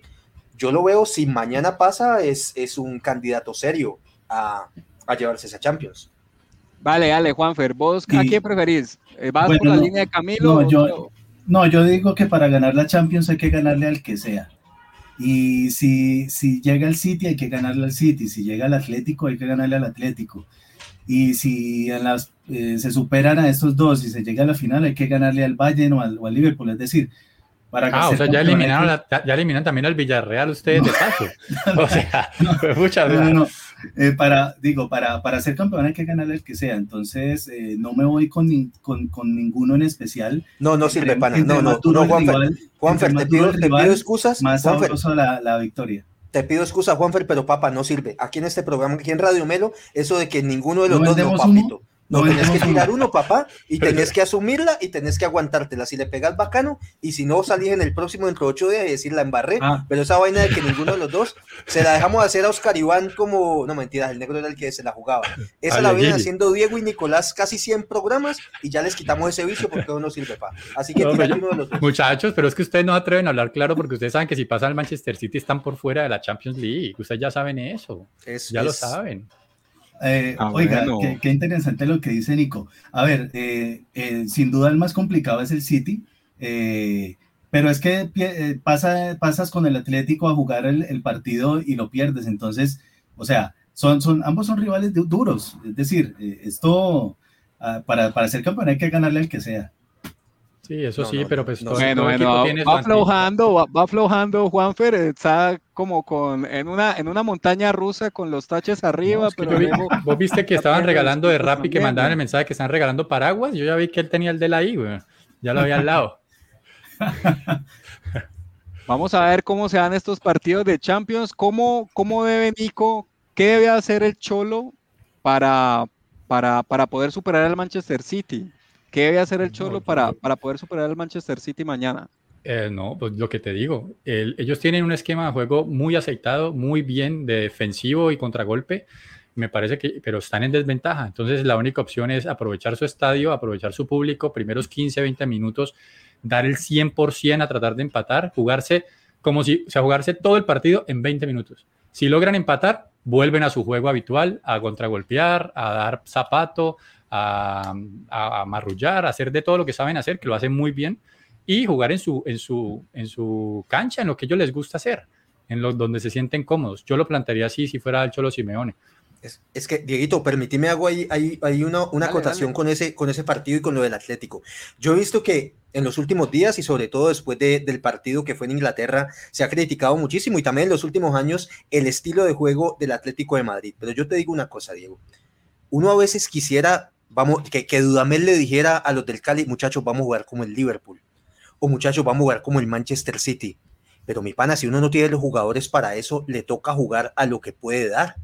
yo lo veo, si mañana pasa, es, es un candidato serio a, a llevarse esa Champions. Vale, dale, Juanfer, ¿vos a quién preferís? Eh, ¿Vas por la línea de Camilo? No yo, no, yo digo que para ganar la Champions hay que ganarle al que sea. Y si, si llega al City, hay que ganarle al City. Si llega al Atlético, hay que ganarle al Atlético. Y si en las, eh, se superan a estos dos y se llega a la final, hay que ganarle al Bayern o al, o al Liverpool. Es decir, para ah, o sea, ya eliminaron, ya eliminan también al Villarreal ustedes de paso. o sea, muchas no, eh, para, digo, para, para ser campeón hay que ganarle el que sea. Entonces, eh, no me voy con, con, con, ninguno en especial. No, no sirve, pana. No, no, no, Juanfer. Juanfer, te pido, te pido excusas. Más sabroso la, la victoria te pido excusas, Juanfer, pero papá, no sirve. Aquí en este programa, aquí en Radio Melo, eso de que ninguno de los dos, no, papito. No, tenés que tirar uno, papá, y tenés que asumirla y tenés que aguantártela. Si le pegas bacano, y si no salís en el próximo dentro de ocho días y decir la embarré, ah. pero esa vaina de que ninguno de los dos se la dejamos hacer a Oscar Iván como, no mentiras, el negro era el que se la jugaba. Esa la vienen haciendo Diego y Nicolás casi 100 programas y ya les quitamos ese vicio porque no sirve, papá. Así que uno de los dos. Muchachos, pero es que ustedes no atreven a hablar claro porque ustedes saben que si pasan al Manchester City están por fuera de la Champions League. Ustedes ya saben eso. ya lo saben. Eh, ah, oiga, qué, interesante lo que dice Nico. A ver, eh, eh, sin duda el más complicado es el City, pero es que pasa, pasas con el Atlético a jugar el, partido y lo pierdes. Entonces, o sea, son, son, ambos son rivales duros. Es decir, esto ah, para, para ser campeón hay que ganarle al que sea. Sí, eso sí, pero pues bueno, bueno, va, aflojando, va, aflojando Juanfer, está como con en una en una montaña rusa con los taches arriba, pero vos viste que estaban regalando de rap y que mandaban el mensaje que están regalando paraguas, yo ya vi que él tenía el de la ahí, güey. Ya lo había al lado. Vamos a ver cómo se dan estos partidos de Champions, cómo cómo debe Nico, qué debe hacer el Cholo para para para poder superar al Manchester City. ¿Qué debe hacer el Cholo para, para poder superar al Manchester City mañana? Eh, no, pues lo que te digo, ellos tienen un esquema de juego muy aceitado, muy bien de defensivo y contragolpe, me parece que, pero están en desventaja. Entonces la única opción es aprovechar su estadio, aprovechar su público, primeros 15, 20 minutos, dar el 100% a tratar de empatar, jugarse como si, o sea, jugarse todo el partido en 20 minutos. Si logran empatar, vuelven a su juego habitual, a contragolpear, a dar zapato, a, a, marrullar, a hacer de todo lo que saben hacer, que lo hacen muy bien. y jugar en su, en su, en su cancha, en lo que ellos les gusta hacer, en lo, donde se sienten cómodos. Yo lo plantearía así si fuera el Cholo Simeone. Es, que, Dieguito, permíteme hago ahí, hay una, una acotación Con, ese, con ese partido y con lo del Atlético. Yo he visto que en los últimos días y sobre todo después del partido que fue en Inglaterra, se ha criticado muchísimo y también en los últimos años el estilo de juego del Atlético de Madrid. Pero yo te digo una cosa, Diego. Uno a veces quisiera, vamos, que, que Dudamel le dijera a los del Cali, muchachos, vamos a jugar como el Liverpool. O muchachos, vamos a jugar como el Manchester City. Pero mi pana, si uno no tiene los jugadores para eso, le toca jugar a lo que puede dar.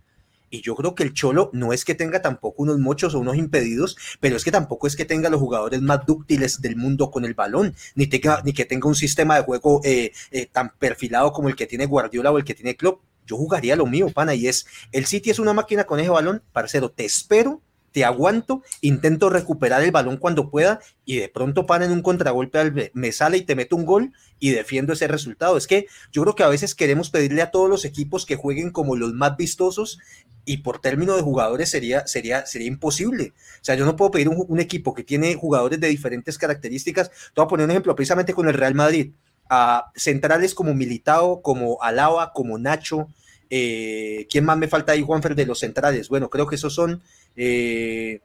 Y yo creo que el Cholo no es que tenga tampoco unos mochos o unos impedidos, pero es que tampoco es que tenga los jugadores más dúctiles del mundo con el balón, ni, tenga, ni que tenga un sistema de juego eh, eh, tan perfilado como el que tiene Guardiola o el que tiene Klopp. Yo jugaría lo mío, pana, y es, el City es una máquina con ese balón, parcero, te espero te aguanto, intento recuperar el balón cuando pueda y de pronto para en un contragolpe, me sale y te meto un gol y defiendo ese resultado. Es que yo creo que a veces queremos pedirle a todos los equipos que jueguen como los más vistosos y por término de jugadores sería, sería, sería imposible. O sea, yo no puedo pedir un, equipo que tiene jugadores de diferentes características. Te voy a poner un ejemplo precisamente con el Real Madrid. A centrales como Militao, como Alaba, como Nacho, eh, ¿Quién más me falta ahí, Juanfer, de los centrales? Bueno, creo que esos son eh,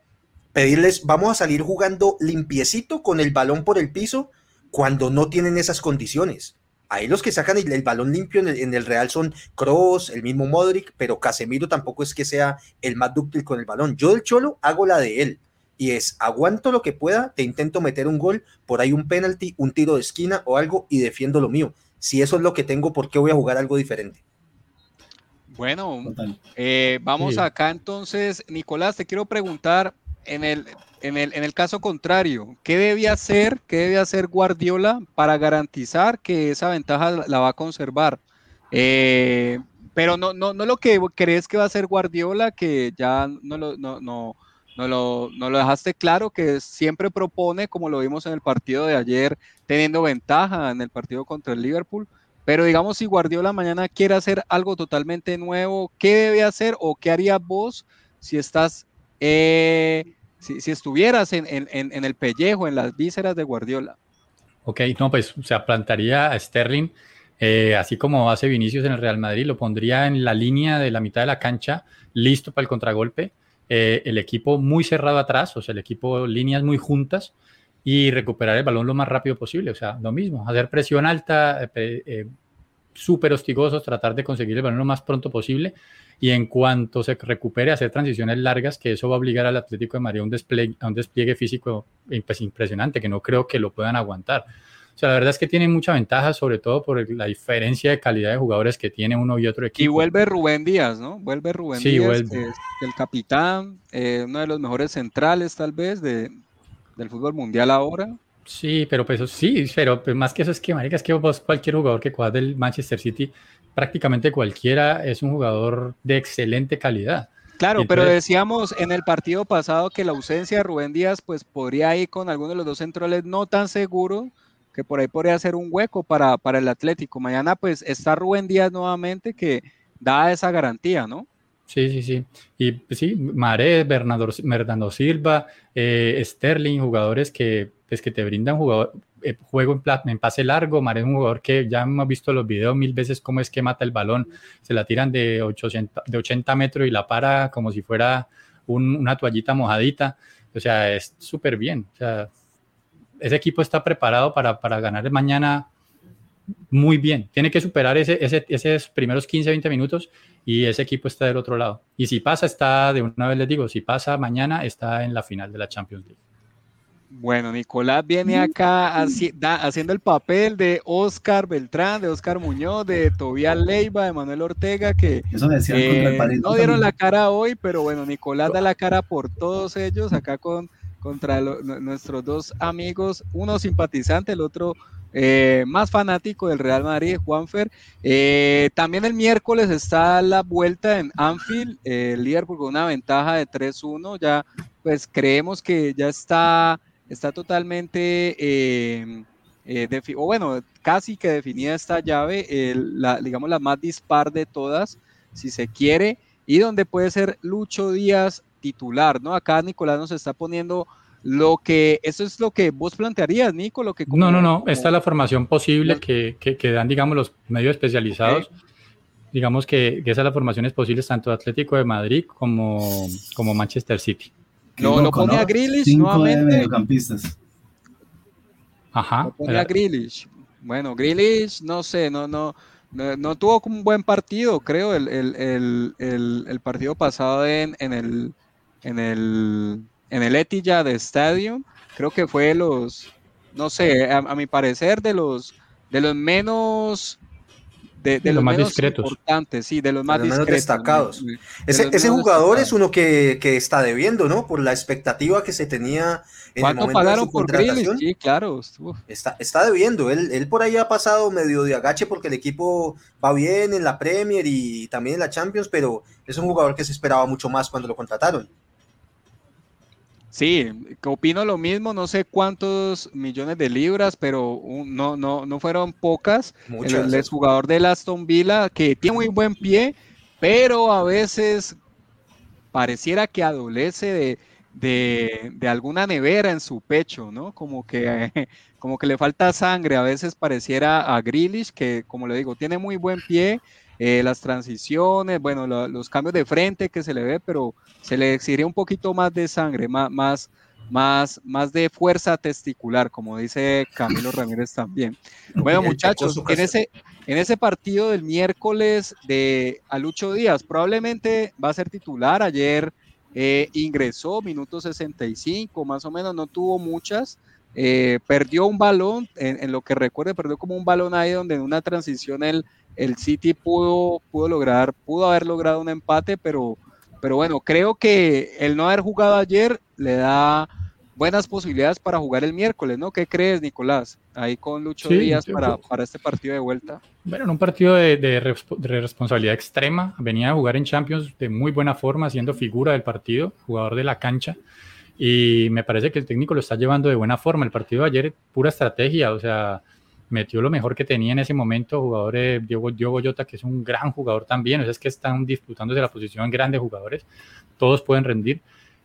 pedirles, vamos a salir jugando limpiecito con el balón por el piso cuando no tienen esas condiciones. Ahí los que sacan el, balón limpio en el, Real son Cross, el mismo Modric, pero Casemiro tampoco es que sea el más dúctil con el balón. Yo del Cholo hago la de él y es aguanto lo que pueda, te intento meter un gol, por ahí un penalti, un tiro de esquina o algo y defiendo lo mío. Si eso es lo que tengo, ¿por qué voy a jugar algo diferente? Bueno, eh, vamos acá entonces, Nicolás, te quiero preguntar en el, en el, en el caso contrario, ¿qué debe hacer, qué debe hacer Guardiola para garantizar que esa ventaja la va a conservar? Eh, pero no, no, no lo que crees que va a hacer Guardiola, que ya no lo, no, no, no lo, no lo dejaste claro, que siempre propone, como lo vimos en el partido de ayer, teniendo ventaja en el partido contra el Liverpool, pero digamos, si Guardiola mañana quiere hacer algo totalmente nuevo, ¿qué debe hacer o qué harías vos si estás, eh, si, estuvieras en, el pellejo, en las vísceras de Guardiola? Ok, no, pues, o sea, plantaría a Sterling, eh, así como hace Vinicius en el Real Madrid, lo pondría en la línea de la mitad de la cancha, listo para el contragolpe. Eh, el equipo muy cerrado atrás, o sea, el equipo líneas muy juntas y recuperar el balón lo más rápido posible. O sea, lo mismo, hacer presión alta, eh, eh, súper hostigosos, tratar de conseguir el balón lo más pronto posible y en cuanto se recupere, hacer transiciones largas, que eso va a obligar al Atlético de Madrid a un despliegue, a un despliegue físico pues, impresionante, que no creo que lo puedan aguantar. O sea, la verdad es que tiene mucha ventaja, sobre todo por la diferencia de calidad de jugadores que tiene uno y otro equipo. Y vuelve Rubén Díaz, ¿no? Vuelve Rubén sí, Díaz, vuelve. el capitán, eh, uno de los mejores centrales tal vez de, del fútbol mundial ahora. Sí, pero pues sí, pero pues, más que eso es que, marica, es que vos cualquier jugador que juega del Manchester City, prácticamente cualquiera es un jugador de excelente calidad. Claro, pero decíamos en el partido pasado que la ausencia de Rubén Díaz pues podría ir con alguno de los dos centrales no tan seguro, que por ahí podría ser un hueco para, para el Atlético. Mañana pues está Rubén Díaz nuevamente que da esa garantía, ¿no? Sí, sí, sí. Y pues, sí, Maré, Bernardo, Silva, eh, Sterling, jugadores que, pues, que te brindan eh, juego en, en, pase largo. Maré es un jugador que ya hemos visto los videos mil veces cómo es que mata el balón. Se la tiran de, 800, de 80 metros y la para como si fuera una toallita mojadita. O sea, es súper bien. O sea, ese equipo está preparado para, para ganar mañana muy bien. Tiene que superar ese, ese, esos primeros 15, 20 minutos y ese equipo está del otro lado. Y si pasa, está, de una vez les digo, si pasa mañana, está en la final de la Champions League. Bueno, Nicolás viene acá haciendo el papel de Oscar Beltrán, de Oscar Muñoz, de Tobias Leiva, de Manuel Ortega, que eh, no dieron la cara hoy, pero bueno, Nicolás da la cara por todos ellos, acá con contra nuestros dos amigos, uno simpatizante, el otro eh, más fanático del Real Madrid, Juanfer. Eh, también el miércoles está la vuelta en Anfield, eh, el Liverpool con una ventaja de 3-1. Ya, pues creemos que ya está, está totalmente, o bueno, casi que definida esta llave, la, digamos la más dispar de todas, si se quiere, y donde puede ser Lucho Díaz titular, ¿no? Acá Nicolás nos está poniendo lo que, eso es lo que vos plantearías, Nico, lo que... no, no, no, esta es la formación posible que, que, dan, digamos, los medios especializados. Digamos que, que esas las formaciones posibles tanto Atlético de Madrid como, como Manchester City. No, lo pone a Grealish nuevamente. Ajá. Lo pone a Grealish. Bueno, Grealish, no sé, no, no, no, tuvo un buen partido, creo, el, el, el, el partido pasado en, en el en el en el Etihad Stadium, creo que fue los, no sé, a, mi parecer de los, de los menos de, de, los, más discretos. importantes, sí, de los más, destacados. ese, ese jugador es uno que, que, está debiendo, ¿no? Por la expectativa que se tenía en ¿Cuánto el momento pagaron de su por contratación. Sí, claro. Está, está debiendo. Él, él por ahí ha pasado medio de agache porque el equipo va bien en la Premier y también en la Champions, pero es un jugador que se esperaba mucho más cuando lo contrataron. Sí, opino lo mismo, no sé cuántos millones de libras, pero no, no, no fueron pocas. El, jugador de Aston Villa, que tiene muy buen pie, pero a veces pareciera que adolece de, de, alguna nevera en su pecho, ¿no? Como que, como que le falta sangre, a veces pareciera a Grealish, que como le digo, tiene muy buen pie, eh, las transiciones, bueno, los cambios de frente que se le ve, pero se le exigiría un poquito más de sangre, más, más, más, más de fuerza testicular, como dice Camilo Ramírez también. Bueno, muchachos, en ese, en ese partido del miércoles de Alucho Díaz, probablemente va a ser titular. Ayer eh, ingresó, minuto 65, más o menos, no tuvo muchas. Eh, perdió un balón, en, en, lo que recuerde, perdió como un balón ahí donde en una transición él el City pudo, pudo lograr, pudo haber logrado un empate, pero, pero bueno, creo que el no haber jugado ayer le da buenas posibilidades para jugar el miércoles, ¿no? ¿Qué crees, Nicolás? Ahí con Lucho Díaz para, para, este partido de vuelta. Bueno, en un partido de, de, responsabilidad extrema, venía a jugar en Champions de muy buena forma, siendo figura del partido, jugador de la cancha, y me parece que el técnico lo está llevando de buena forma. El partido de ayer, pura estrategia, o sea, metió lo mejor que tenía en ese momento, jugadores, Diego, Diego Goyota, que es un gran jugador también, o sea, es que están disputando de la posición grandes jugadores, todos pueden rendir.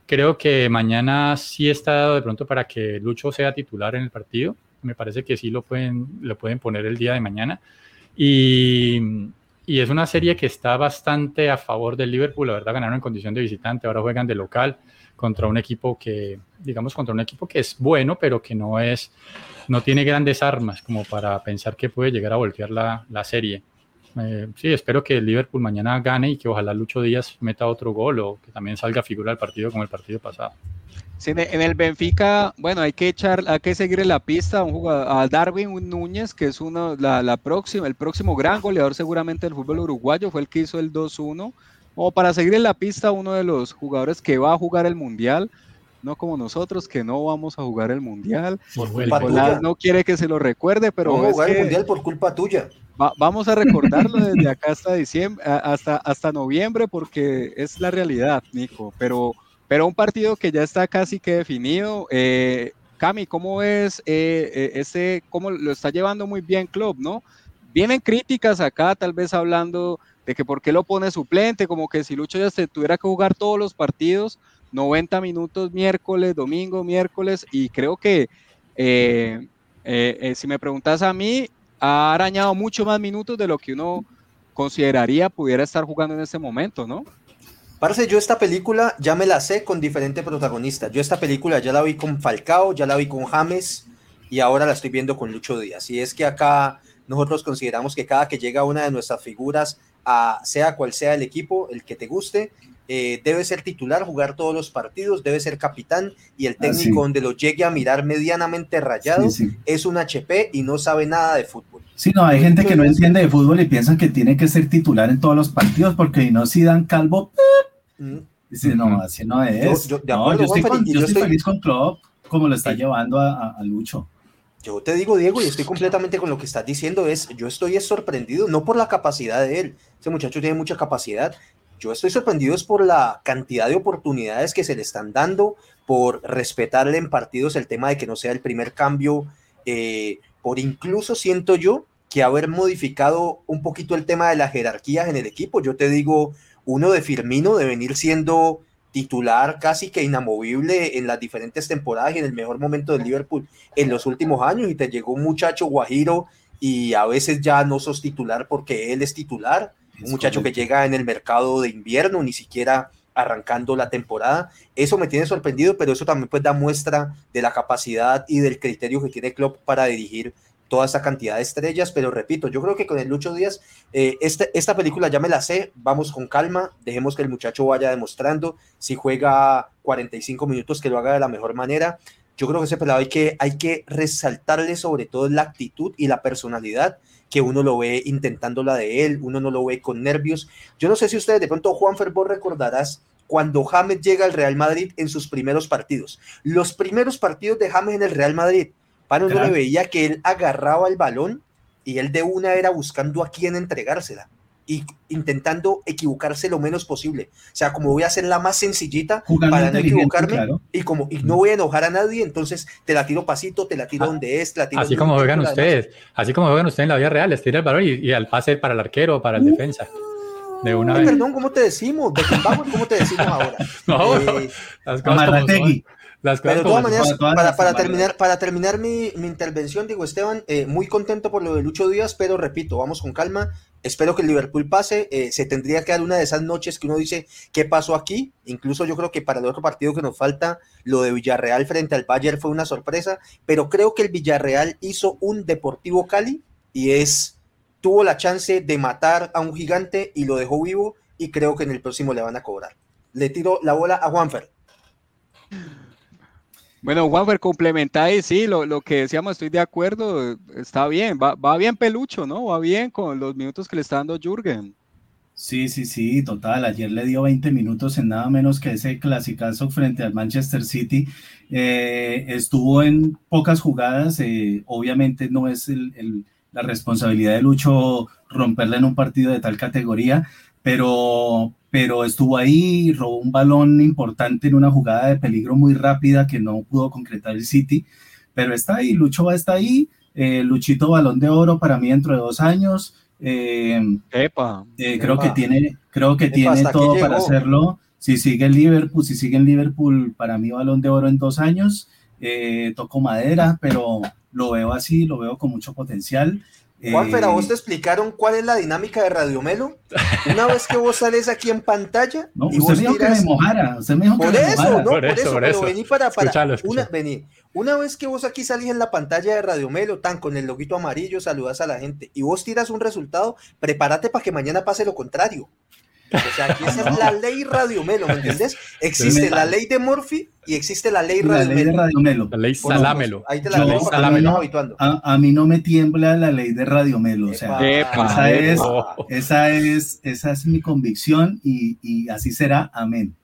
Creo que mañana sí está dado de pronto para que Lucho sea titular en el partido, me parece que sí lo pueden, lo pueden poner el día de mañana. Y, y es una serie que está bastante a favor del Liverpool, la verdad ganaron en condición de visitante, ahora juegan de local contra un equipo que, digamos, contra un equipo que es bueno, pero que no es, no tiene grandes armas como para pensar que puede llegar a voltear la, la serie. Eh, sí, espero que el Liverpool mañana gane y que ojalá Lucho Díaz meta otro gol o que también salga figura del partido como el partido pasado. Sí, en el Benfica, bueno, hay que echar, hay que seguir la pista a, un jugador, a Darwin Núñez, que es uno, la, la próxima, el próximo gran goleador seguramente del fútbol uruguayo, fue el que hizo el 2-1 o para seguir en la pista uno de los jugadores que va a jugar el Mundial, no como nosotros que no vamos a jugar el Mundial. no quiere que se lo recuerde, pero a jugar el Mundial por culpa tuya. vamos a recordarlo desde acá hasta diciembre, hasta, hasta noviembre, porque es la realidad, Nico. Pero, pero un partido que ya está casi que definido. Eh, Cami, ¿cómo ves eh, eh, ese, cómo lo está llevando muy bien Club, no? Vienen críticas acá, tal vez hablando de que por qué lo pone suplente, como que si Lucho ya se tuviera que jugar todos los partidos, 90 minutos miércoles, domingo, miércoles, y creo que eh, eh, eh, si me preguntas a mí, ha arañado mucho más minutos de lo que uno consideraría pudiera estar jugando en ese momento, ¿no? Parece, yo esta película ya me la sé con diferentes protagonistas. Yo esta película ya la vi con Falcao, ya la vi con James y ahora la estoy viendo con Lucho Díaz. Y es que acá nosotros consideramos que cada que llega una de nuestras figuras sea cual sea el equipo, el que te guste, eh, debe ser titular, jugar todos los partidos, debe ser capitán y el técnico donde lo llegue a mirar medianamente rayado es un HP y no sabe nada de fútbol. Sí, no, hay gente que no entiende de fútbol y piensan que tiene que ser titular en todos los partidos porque si no, si dan calvo. Dice, no, así no es. Yo, estoy, feliz con Klopp, como lo está llevando a Lucho. Yo te digo, Diego, y estoy completamente con lo que estás diciendo, es, yo estoy sorprendido, no por la capacidad de él, ese muchacho tiene mucha capacidad, yo estoy sorprendido es por la cantidad de oportunidades que se le están dando, por respetarle en partidos el tema de que no sea el primer cambio, eh, por incluso siento yo que haber modificado un poquito el tema de la jerarquía en el equipo, yo te digo, uno de Firmino de venir siendo titular casi que inamovible en las diferentes temporadas y en el mejor momento del Liverpool en los últimos años y te llegó un muchacho guajiro y a veces ya no sos titular porque él es titular, un muchacho que llega en el mercado de invierno, ni siquiera arrancando la temporada. Eso me tiene sorprendido, pero eso también pues da muestra de la capacidad y del criterio que tiene Klopp para dirigir toda esta cantidad de estrellas, pero repito, yo creo que con el Lucho Díaz, eh, este, esta película ya me la sé, vamos con calma, dejemos que el muchacho vaya demostrando, si juega 45 minutos, que lo haga de la mejor manera. Yo creo que ese pelado hay que, hay que resaltarle sobre todo la actitud y la personalidad que uno lo ve intentando la de él, uno no lo ve con nervios. Yo no sé si ustedes de pronto, Juan Ferbo, recordarás cuando James llega al Real Madrid en sus primeros partidos. Los primeros partidos de James en el Real Madrid, para uno le veía que él agarraba el balón y él de una era buscando a quién entregársela y intentando equivocarse lo menos posible. O sea, como voy a hacer la más sencillita para no equivocarme y como y no voy a enojar a nadie, entonces te la tiro pasito, te la tiro ah, donde es, la tiro Así como juegan ustedes, así como juegan ustedes en la vida real, les tira el balón y, al pase para el arquero o para el uh, defensa. De una vez. Perdón, ¿cómo te decimos? ¿De? ¿Cómo te decimos ahora? no, eh, las cosas pero de todas maneras, para, terminar, para terminar mi, mi intervención, digo Esteban, eh, muy contento por lo de Lucho Díaz, pero repito, vamos con calma. Espero que el Liverpool pase. Eh, se tendría que dar una de esas noches que uno dice, ¿qué pasó aquí? Incluso yo creo que para el otro partido que nos falta, lo de Villarreal frente al Bayern fue una sorpresa, pero creo que el Villarreal hizo un Deportivo Cali y es tuvo la chance de matar a un gigante y lo dejó vivo y creo que en el próximo le van a cobrar. Le tiro la bola a Juanfer. Bueno, Juanfer, complementáis, sí, lo, lo, que decíamos, estoy de acuerdo, está bien, va, va, bien Pelucho, ¿no? Va bien con los minutos que le está dando Jürgen. Sí, sí, sí, total. Ayer le dio 20 minutos en nada menos que ese clasicazo frente al Manchester City. Eh, estuvo en pocas jugadas, eh, obviamente no es el, la responsabilidad de Lucho romperle en un partido de tal categoría, pero, pero estuvo ahí, robó un balón importante en una jugada de peligro muy rápida que no pudo concretar el City, pero está ahí, Lucho va está ahí, eh, Luchito balón de oro para mí dentro de dos años. Eh, epa, eh, creo que tiene, creo que tiene todo para hacerlo. Si sigue en Liverpool, si sigue en Liverpool, para mí balón de oro en dos años. toco madera, pero lo veo así, lo veo con mucho potencial. Juanfer, ¿a vos te explicaron cuál es la dinámica de Radio Melo? Una vez que vos sales aquí en pantalla no, y usted me dijo que me mojara, usted me dijo por que eso, me No, por, eso, pero vení para, para una, vení. una vez que vos aquí salís en la pantalla de Radio Melo, tan con el loguito amarillo, saludas a la gente y vos tiras un resultado, prepárate para que mañana pase lo contrario. O sea, aquí es la ley Radio Melo, ¿me entiendes? Existe la ley de Murphy y existe la ley Radio, Melo. La ley Salamelo. Ahí te la ley Salamelo. A, mí no me tiembla la ley de Radio Melo. O sea, esa, es, esa, es, esa es mi convicción y, y así será. Amén.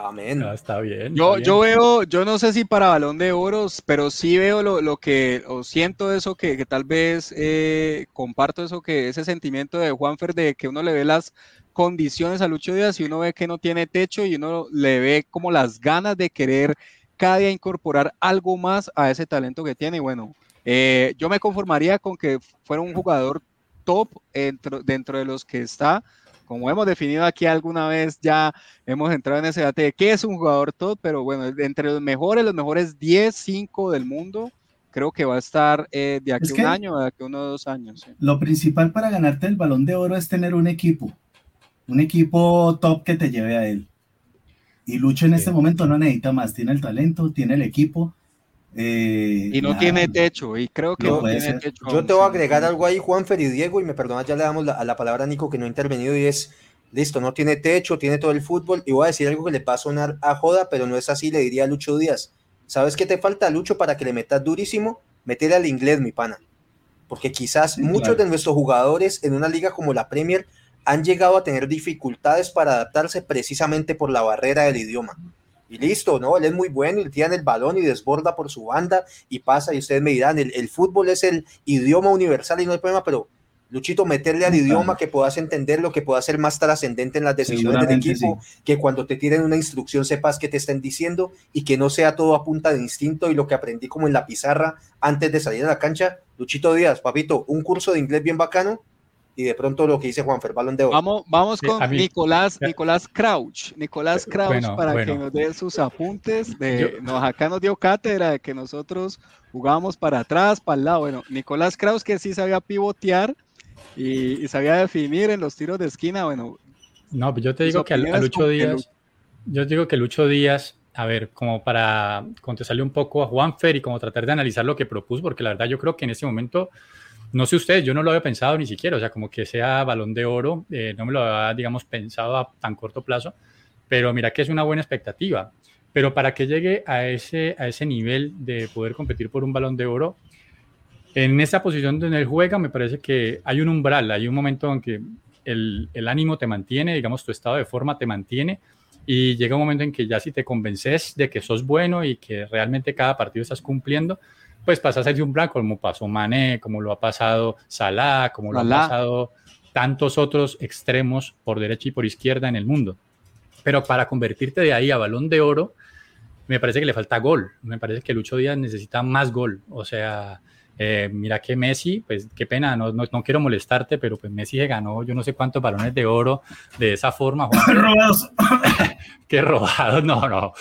Amén. Ah, está bien. Yo, yo veo, yo no sé si para balón de oros, pero sí veo lo, lo que, o siento eso que, que tal vez eh, comparto eso que, ese sentimiento de Juanfer de que uno le ve las condiciones a Lucho Díaz y uno ve que no tiene techo y uno le ve como las ganas de querer cada día incorporar algo más a ese talento que tiene. Y bueno, eh, yo me conformaría con que fuera un jugador top dentro, dentro de los que está. Como hemos definido aquí alguna vez, ya hemos entrado en ese debate de qué es un jugador top, pero bueno, entre los mejores, los mejores 10, 5 del mundo, creo que va a estar eh, de aquí a un año, de aquí uno o dos años. Lo principal para ganarte el balón de oro es tener un equipo un equipo top que te lleve a él. Y Lucho en este momento no necesita más, tiene el talento, tiene el equipo. Eh, y no tiene techo, y creo que no, tiene techo. Yo te voy a agregar algo ahí, Juanfer y Diego, y me perdonas, ya le damos la, a la palabra a Nico que no ha intervenido y es, listo, no tiene techo, tiene todo el fútbol, y voy a decir algo que le va a sonar a joda, pero no es así, le diría a Lucho Díaz. ¿Sabes qué te falta, Lucho, para que le metas durísimo? Meter al inglés, mi pana. Porque quizás muchos de nuestros jugadores en una liga como la Premier han llegado a tener dificultades para adaptarse precisamente por la barrera del idioma. Y listo, ¿no? Él es muy bueno y tiene el balón y desborda por su banda y pasa y ustedes me dirán, el, el fútbol es el idioma universal y no hay problema, pero Luchito, meterle al idioma que puedas entender lo que pueda ser más trascendente en las decisiones del equipo, que cuando te tiren una instrucción sepas qué te estén diciendo y que no sea todo a punta de instinto y lo que aprendí como en la pizarra antes de salir a la cancha. Luchito Díaz, papito, un curso de inglés bien bacano y de pronto lo que dice Juanfer, balón de oro. Vamos, vamos con Nicolás, Nicolás Crouch, Nicolás Crouch para que nos dé sus apuntes. De, nos, acá nos dio cátedra de que nosotros jugábamos para atrás, para el lado. Bueno, Nicolás Crouch que sí sabía pivotear y, sabía definir en los tiros de esquina. Bueno, no, pues yo te digo que a, Lucho Díaz, yo digo que Lucho Díaz a ver, como para contestarle un poco a Juanfer y como tratar de analizar lo que propuso, porque la verdad yo creo que en este momento no sé ustedes, yo no lo había pensado ni siquiera, o sea, como que sea balón de oro, eh, no me lo había, digamos, pensado a tan corto plazo, pero mira que es una buena expectativa. Pero para que llegue a ese, a ese nivel de poder competir por un balón de oro, en esa posición donde él juega, me parece que hay un umbral, hay un momento en que el, el ánimo te mantiene, digamos, tu estado de forma te mantiene, y llega un momento en que ya si te convences de que sos bueno y que realmente cada partido estás cumpliendo, pues pasa a ser un blanco, como pasó Mané, como lo ha pasado Salah, como lo han pasado tantos otros extremos por derecha y por izquierda en el mundo. Pero para convertirte de ahí a balón de oro, me parece que le falta gol. Me parece que Lucho Díaz necesita más gol. O sea, eh, mira que Messi, pues qué pena, no, no, no, quiero molestarte, pero pues Messi se ganó yo no sé cuántos balones de oro de esa forma. qué robado, no, no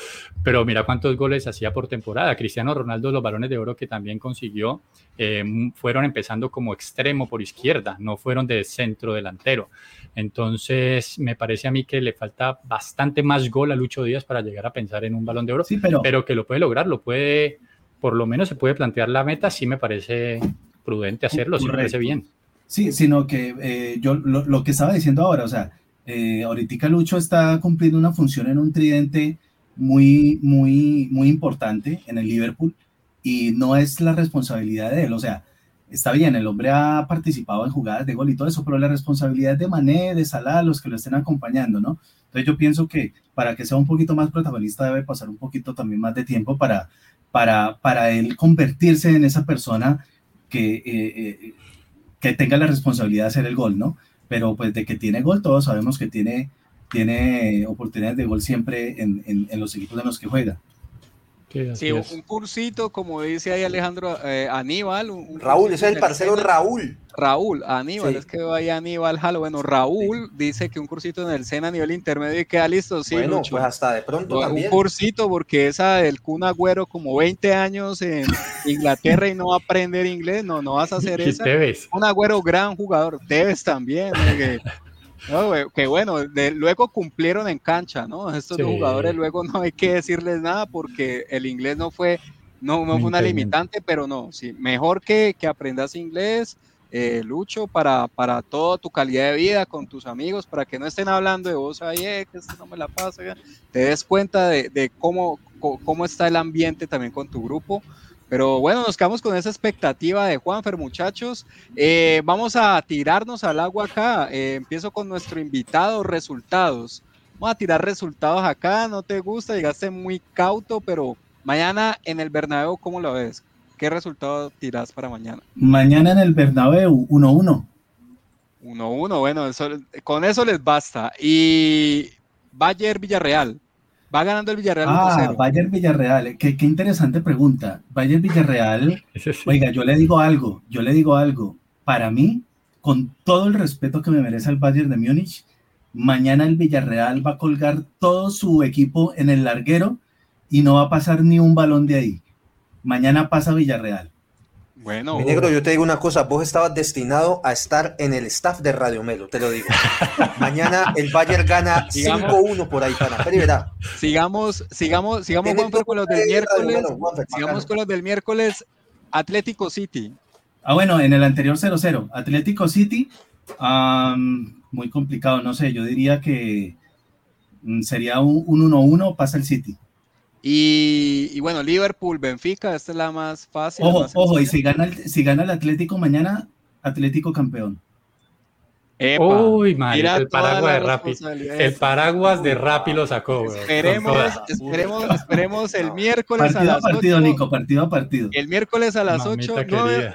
pero mira cuántos goles hacía por temporada. Cristiano Ronaldo, los balones de oro que también consiguió, eh, fueron empezando como extremo por izquierda, no fueron de centro delantero. Entonces, me parece a mí que le falta bastante más gol a Lucho Díaz para llegar a pensar en un balón de oro, sí, pero, pero que lo puede lograr, lo puede, por lo menos se puede plantear la meta, sí me parece prudente hacerlo, sí me parece bien. Sí, sino que eh, yo lo, que estaba diciendo ahora, o sea, eh, ahorita Lucho está cumpliendo una función en un tridente muy, muy, muy importante en el Liverpool y no es la responsabilidad de él. O sea, está bien, el hombre ha participado en jugadas de gol y todo eso, pero la responsabilidad de Mané, de Salah, los que lo estén acompañando, ¿no? Entonces yo pienso que para que sea un poquito más protagonista debe pasar un poquito también más de tiempo para, para, para él convertirse en esa persona que, eh, eh, que tenga la responsabilidad de hacer el gol, ¿no? Pero pues de que tiene gol, todos sabemos que tiene tiene oportunidades de gol siempre en, en, los equipos en los que juega. Sí, un cursito, como dice ahí Alejandro eh, Aníbal. Raúl, ese es el parcero Raúl. Raúl, Aníbal, es que vaya Aníbal Jalo. Bueno, Raúl dice que un cursito en el SENA a nivel intermedio y queda listo. Sí, bueno, pues hasta de pronto también. Un cursito, porque esa del Kun Agüero, como 20 años en Inglaterra y no va a aprender inglés, no, no vas a hacer eso. Un Agüero, gran jugador. Debes también. No, que bueno, luego cumplieron en cancha, ¿no? Estos jugadores luego no hay que decirles nada porque el inglés no fue, no, no fue una limitante, pero no, sí, mejor que, que aprendas inglés, eh, Lucho, para, para toda tu calidad de vida con tus amigos, para que no estén hablando de vos, ahí, eh, que esto no me la pasa, te des cuenta de, de cómo, cómo está el ambiente también con tu grupo pero bueno, nos quedamos con esa expectativa de Juanfer, muchachos. Eh, vamos a tirarnos al agua acá. Eh, empiezo con nuestro invitado, resultados. Vamos a tirar resultados acá. No te gusta, llegaste muy cauto, pero mañana en el Bernabéu, ¿cómo lo ves? ¿Qué resultado tiras para mañana? Mañana en el Bernabéu, 1-1. 1-1, bueno, con eso les basta. Y Bayer Villarreal. Va ganando el Villarreal. Ah, Bayern Villarreal. Qué, qué, interesante pregunta. Bayern Villarreal. Oiga, yo le digo algo, yo le digo algo. Para mí, con todo el respeto que me merece el Bayern de Múnich, mañana el Villarreal va a colgar todo su equipo en el larguero y no va a pasar ni un balón de ahí. Mañana pasa Villarreal. Bueno. Mi negro, yo te digo una cosa, vos estabas destinado a estar en el staff de Radio Melo, te lo digo. Mañana el Bayern gana 5-1 por ahí, para verá. Sigamos, sigamos, sigamos con los del miércoles. sigamos con los del miércoles. Atlético City. Ah, bueno, en el anterior 0-0. Atlético City, muy complicado, no sé, yo diría que mm, sería un 1-1, pasa el City. Y, bueno, Liverpool, Benfica, esta es la más fácil. Ojo, ojo, y si gana, el, si gana el Atlético mañana, Atlético campeón. Uy, madre, el paraguas de Rappi. El paraguas de Rappi lo sacó, Esperemos, esperemos, esperemos el miércoles partido a las partido, Nico, partido a partido. El miércoles a las 8,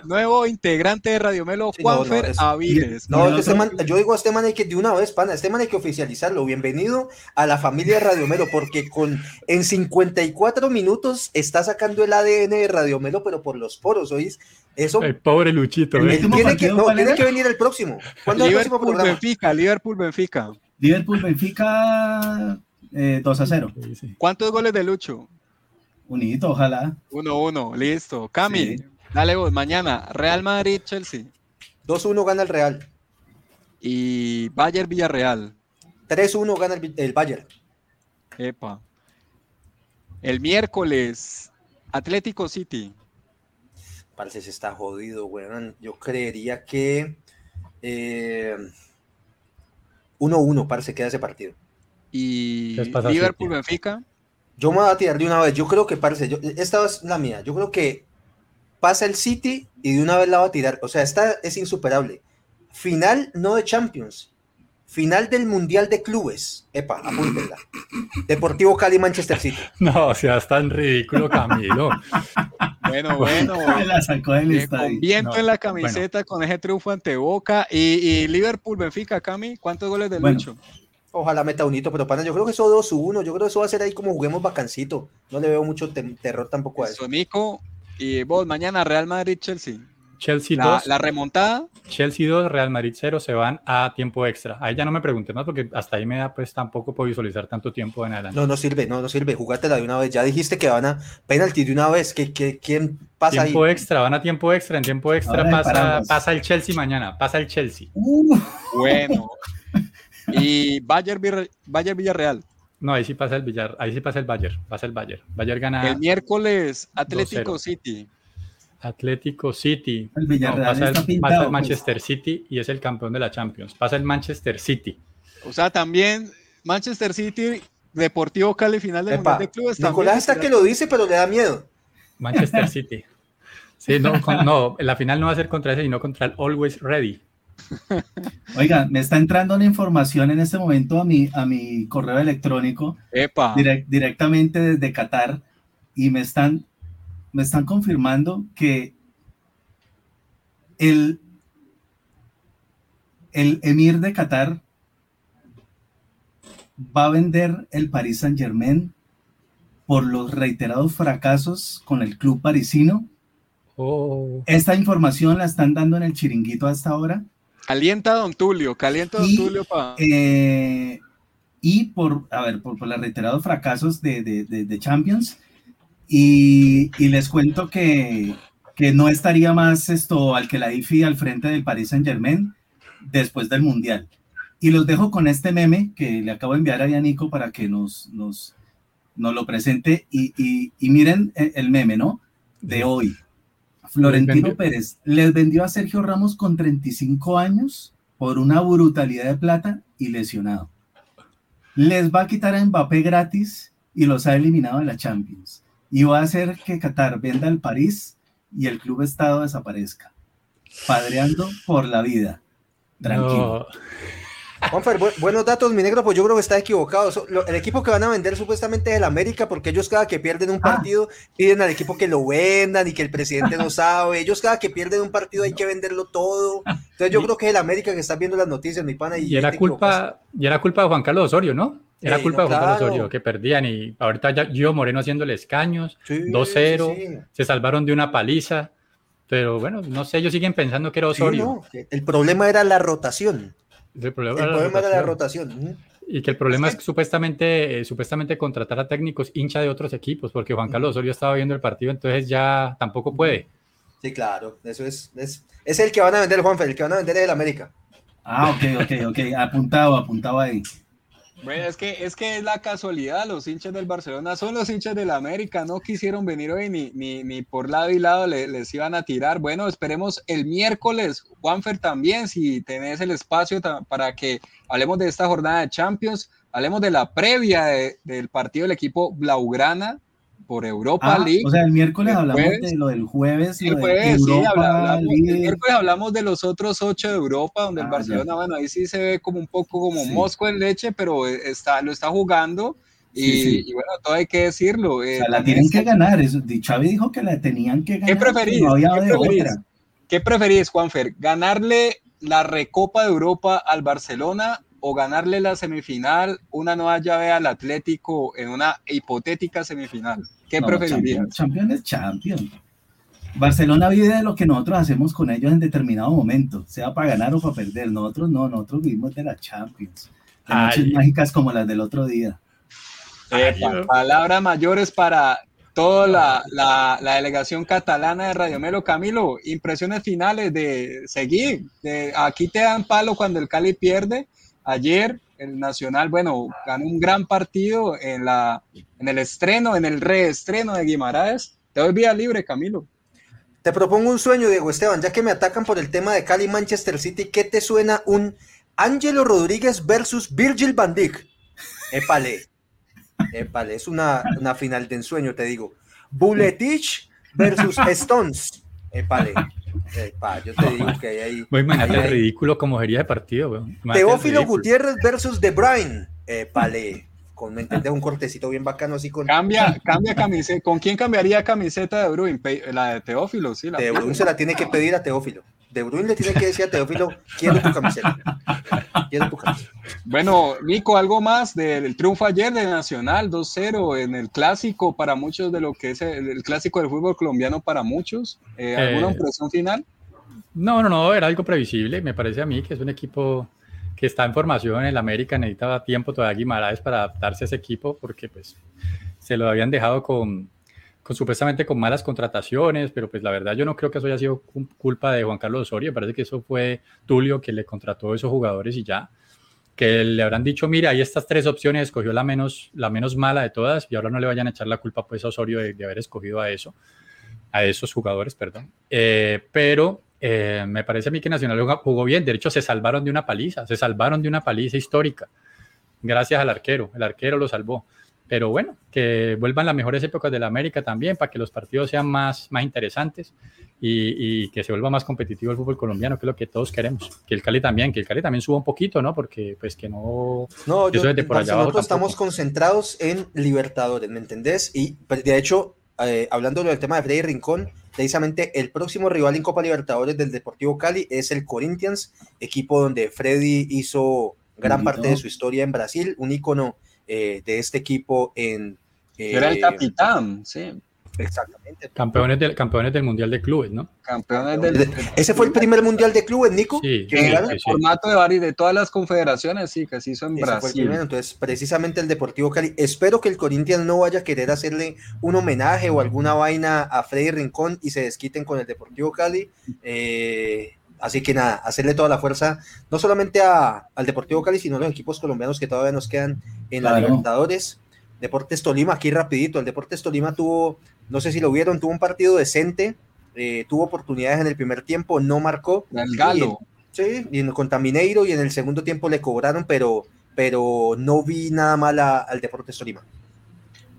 nuevo integrante de Radio Melo, Juanfer Aviles. No, este yo digo a este man hay que, de una vez, pana, este man hay que oficializarlo. Bienvenido a la familia de Radio Melo, porque con, en 54 minutos está sacando el ADN de Radio Melo, pero por los poros, ¿oís? Eso. El pobre Luchito. El ¿eh? Tiene que, no, ¿cuál tiene que venir el próximo. ¿Cuándo es el próximo Liverpool programa? Benfica, Liverpool Benfica. Liverpool Benfica eh, 2 a 0. Sí, sí. ¿Cuántos goles de Lucho? Unito, ojalá. 1-1, listo. Cami, Sí. dale vos, mañana. Real Madrid, Chelsea. 2-1 gana el Real. Y Bayern Villarreal. 3-1 gana el, el Bayern. Epa. El miércoles, Atlético City. Parece se está jodido, weón. Yo creería que eh, 1-1, parece queda ese partido. Y ¿Qué pasa, Liverpool City? Benfica. Yo me voy a tirar de una vez. Yo creo que parece, yo, esta es la mía. Yo creo que pasa el City y de una vez la va a tirar. O sea, esta es insuperable. Final no de Champions. Final del Mundial de Clubes. Epa, apúntenla. Deportivo Cali Manchester City. No, seas tan ridículo, Camilo. Bueno, bueno. La sacó del eh, estadio. con viento No. en la camiseta con ese triunfo ante Boca. Y, y Liverpool Benfica, Cami. ¿Cuántos goles de Bueno. Lucho? Ojalá meta un hito, pero pana, yo creo que eso 2-1. Yo creo que eso va a ser ahí como juguemos vacancito. No le veo mucho terror tampoco a eso. Sonico. Y vos, mañana Real Madrid, Chelsea. La, 2, la remontada. Chelsea 2, Real Madrid 0 se van a tiempo extra. Ahí ya no me preguntes más porque hasta ahí me da pues tampoco puedo visualizar tanto tiempo en adelante. No, no sirve, no, no sirve. Jugátela de una vez. Ya dijiste que van a penalti de una vez. que que- ¿Quién pasa ahí? tiempo extra, van a tiempo extra. En tiempo extra pasa, pasa el Chelsea mañana. Pasa el Chelsea. Uh, Bueno. y Bayern, Bayern Villarreal. No, ahí sí pasa el Villar, ahí sí pasa el Bayern. Pasa el Bayern. Bayern gana El miércoles, Atlético 2-0. City. Atlético City. El Villarreal pasa, está el, pintado, pasa el pues. Manchester City y es el campeón de la Champions. Pasa el Manchester City. O sea, también Manchester City, Deportivo Cali, final del Mundial de Clubes. Nicolás está que lo dice, pero le da miedo. Manchester City. Sí, no, con- no, la final no va a ser contra ese, sino contra el Always Ready. Oiga, me está entrando una información en este momento a mi, a mi correo electrónico Epa. direct- directamente desde Qatar y me están, me están confirmando que el, el emir de Qatar va a vender el Paris Saint Germain por los reiterados fracasos con el club parisino. Oh, Esta información la están dando en el chiringuito hasta ahora. Calienta Don Tulio, calienta Don Y, Tulio. Eh, y por, a ver, por, por los reiterados fracasos de, de- de- de Champions. Y, y les cuento que, que no estaría más esto al que la IFI al frente del Paris Saint Germain después del Mundial. Y los dejo con este meme que le acabo de enviar a Nico para que nos, nos, nos lo presente. Y, y- y miren el, el meme, ¿no? De hoy. Florentino Pérez les vendió a Sergio Ramos con 35 años por una brutalidad de plata y lesionado. Les va a quitar a Mbappé gratis y los ha eliminado de la Champions. Y va a hacer que Qatar venda al París y el club Estado desaparezca. Padreando por la vida. Tranquilo. no. Juanfer, bu- buenos datos, mi negro, pues yo creo que está equivocado. So- lo- el equipo que van a vender supuestamente es el América, porque ellos cada que pierden un Ah. partido piden al equipo que lo vendan y que el presidente no sabe. Ellos cada que pierden un partido hay que venderlo todo. Entonces yo creo que es el América que está viendo las noticias, mi pana. Y, Y era culpa, y era culpa de Juan Carlos Osorio, ¿no? Era Sí, culpa no, de Juan Carlos claro. Osorio, que perdían y ahorita ya Gio Moreno haciéndole escaños, Sí, 2-0, sí, sí. se salvaron de una paliza, pero bueno, no sé, ellos siguen pensando que era Sí, Osorio. no, que El problema era la rotación. El problema, El era la problema era la rotación. Y que el problema es supuestamente, eh, supuestamente contratar a técnicos hincha de otros equipos, porque Juan Carlos Osorio estaba viendo el partido, entonces ya tampoco puede. Sí, claro. Eso es, es, es el que van a vender, Juanfer. El que van a vender es el América. Ah, ok, ok, ok. Apuntado, apuntado ahí. Bueno, es que, es que es la casualidad, los hinchas del Barcelona son los hinchas del América, no quisieron venir hoy ni, ni, ni por lado y lado le- les iban a tirar. Bueno, esperemos el miércoles, Juanfer también, si tenés el espacio para que hablemos de esta jornada de Champions, hablemos de la previa de- del partido del equipo Blaugrana por Europa Ah, League. o sea, el miércoles El hablamos jueves. de lo del jueves, Sí, lo de sí, Europa habla- hablamos, el miércoles hablamos de los otros ocho de Europa, donde el Ah, Barcelona, bueno, ahí sí se ve como un poco como Sí. mosco en leche, pero eh, está, lo está jugando y, Sí, sí. y bueno, todo hay que decirlo. O eh, sea, la también tienen que ganar. Eso, Xavi dijo que la tenían que ganar. que preferís? No ¿Qué preferís? ¿Qué preferís, Juanfer? ¿Ganarle la Recopa de Europa al Barcelona o ganarle la semifinal, una nueva llave al Atlético en una hipotética semifinal? ¿Qué No, preferirías? Champion, champion es champion. Barcelona vive de lo que nosotros hacemos con ellos en determinado momento, sea para ganar o para perder. Nosotros no, nosotros vivimos de la Champions. De noches mágicas como las del otro día. palabras mayores para toda la, la, delegación catalana de Radio Melo. Camilo, impresiones finales de seguir. De, aquí te dan palo cuando el Cali pierde. Ayer el Nacional, bueno, ganó un gran partido en, la, en el estreno, en el reestreno de Guimaraes. Te doy vía libre, Camilo. Te propongo un sueño, Diego Esteban, ya que me atacan por el tema de Cali Manchester City, ¿qué te suena un Ángelo Rodríguez versus Virgil van Dijk? Épale, épale, es una, una final de ensueño, te digo. Buletich versus Stones. Épale. Epa, yo te digo que hay ahí. Voy a el ridículo como sería de partido, Teófilo Gutiérrez versus De Bruyne. Épale con, ¿me entiendes? Un cortecito bien bacano así con... Cambia, cambia camiseta. ¿Con quién cambiaría camiseta de Bruin? La de Teófilo, sí. La de Bruin se la tiene que pedir a Teófilo. De Bruin le tiene que decir a Teófilo, quiero tu camiseta. Quiero tu camiseta. Bueno, Nico, algo más del triunfo ayer de Nacional 2-0 en el clásico para muchos de lo que es el, clásico del fútbol colombiano para muchos. Eh, ¿Alguna eh, impresión final? No, no, no, era algo previsible. Me parece a mí que es un equipo que está en formación en el América, necesitaba tiempo todavía Guimaraes para adaptarse a ese equipo porque pues se lo habían dejado con, con supuestamente con malas contrataciones, pero pues la verdad yo no creo que eso haya sido culpa de Juan Carlos Osorio, parece que eso fue Tulio que le contrató a esos jugadores y ya, que le habrán dicho, mira, hay estas tres opciones, escogió la menos, la menos mala de todas y ahora no le vayan a echar la culpa pues a Osorio de, haber escogido a eso, a esos jugadores, perdón. Eh, pero eh, me parece a mí que Nacional jugó bien. De hecho, se salvaron de una paliza, se salvaron de una paliza histórica. Gracias al arquero. El arquero lo salvó. Pero bueno, que vuelvan las mejores épocas de la América también para que los partidos sean más, más interesantes y, que se vuelva más competitivo el fútbol colombiano, que es lo que todos queremos. Que el Cali también, que el Cali también suba un poquito, ¿no? Porque pues que no... No, yo, nosotros estamos concentrados en Libertadores, ¿me entendés? Y pues, de hecho, eh, hablando del tema de Freddy Rincón, precisamente el próximo rival en Copa Libertadores del Deportivo Cali es el Corinthians, equipo donde Freddy hizo gran parte de su historia en Brasil, un ícono eh, de este equipo en... Era el eh, capitán, sí. Exactamente. Campeones del, campeones del Mundial de Clubes, ¿no? Campeones del... ¿Ese fue el primer Mundial de Clubes, Nico? Sí, el formato de varios, de todas las confederaciones, sí, que se hizo en Brasil. Entonces, precisamente el Deportivo Cali. Espero que el Corinthians no vaya a querer hacerle un homenaje o alguna vaina a Freddy Rincón y se desquiten con el Deportivo Cali. Eh, así que nada, hacerle toda la fuerza, no solamente a, al Deportivo Cali, sino a los equipos colombianos que todavía nos quedan en la Libertadores. Deportes Tolima, aquí rapidito, el Deportes Tolima tuvo no sé si lo vieron, tuvo un partido decente, eh, tuvo oportunidades en el primer tiempo, no marcó. El Galo. sí, y con Tamineiro y en el segundo tiempo le cobraron, pero, pero no vi nada mal al Deportes Tolima.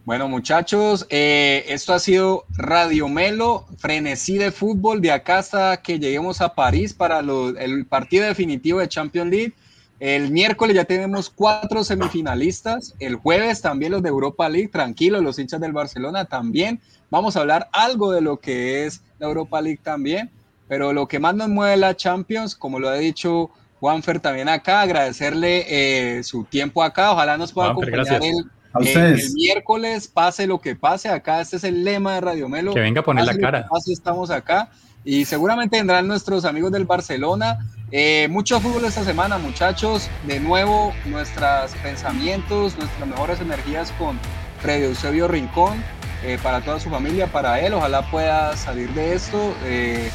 Bueno, muchachos, eh, esto ha sido Radio Melo, frenesí de fútbol, de acá hasta que lleguemos a París para el partido definitivo de Champions League. El miércoles ya tenemos cuatro semifinalistas. El jueves también los de Europa League. Tranquilos, los hinchas del Barcelona también. Vamos a hablar algo de lo que es la Europa League también. Pero lo que más nos mueve la Champions, como lo ha dicho Juanfer también acá, agradecerle eh, su tiempo acá. Ojalá nos pueda acompañar el, miércoles, pase lo que pase. Acá este es el lema de Radio Melo. Que venga a poner la cara. Pase, estamos acá. Y seguramente vendrán nuestros amigos del Barcelona. Eh, mucho fútbol esta semana, muchachos. De nuevo, nuestros pensamientos, nuestras mejores energías con Freddy Eusebio Rincón, eh, para toda su familia, para él. Ojalá pueda salir de esto. Eh,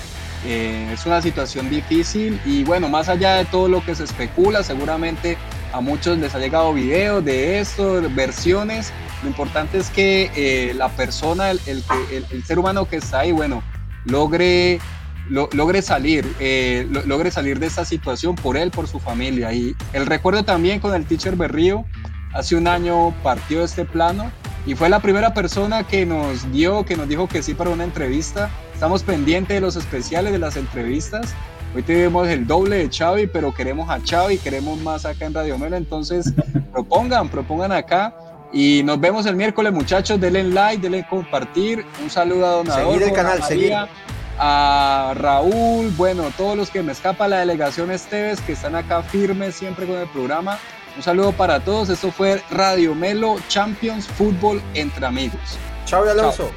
es una situación difícil y bueno, más allá de todo lo que se especula, seguramente a muchos les ha llegado videos de esto, versiones. Lo importante es que la persona, el, ser humano que está ahí, bueno, logre, logre salir, eh, logre salir de esta situación por él, por su familia. Y el recuerdo también con el teacher Berrío, hace un año partió este plano y fue la primera persona que nos dio, que nos dijo que sí para una entrevista. Estamos pendientes de los especiales, de las entrevistas. Hoy tenemos el doble de Xavi, pero queremos a Xavi, queremos más acá en Radio Melo. Entonces, propongan, propongan acá. Y nos vemos el miércoles, muchachos. Denle like, denle compartir. Un saludo a Don Seguir el canal, seguir. A Raúl, bueno, todos los que me escapa, la delegación Esteves, que están acá firmes siempre con el programa. Un saludo para todos. Esto fue Radio Melo Champions Fútbol entre amigos. Chao, Alonso.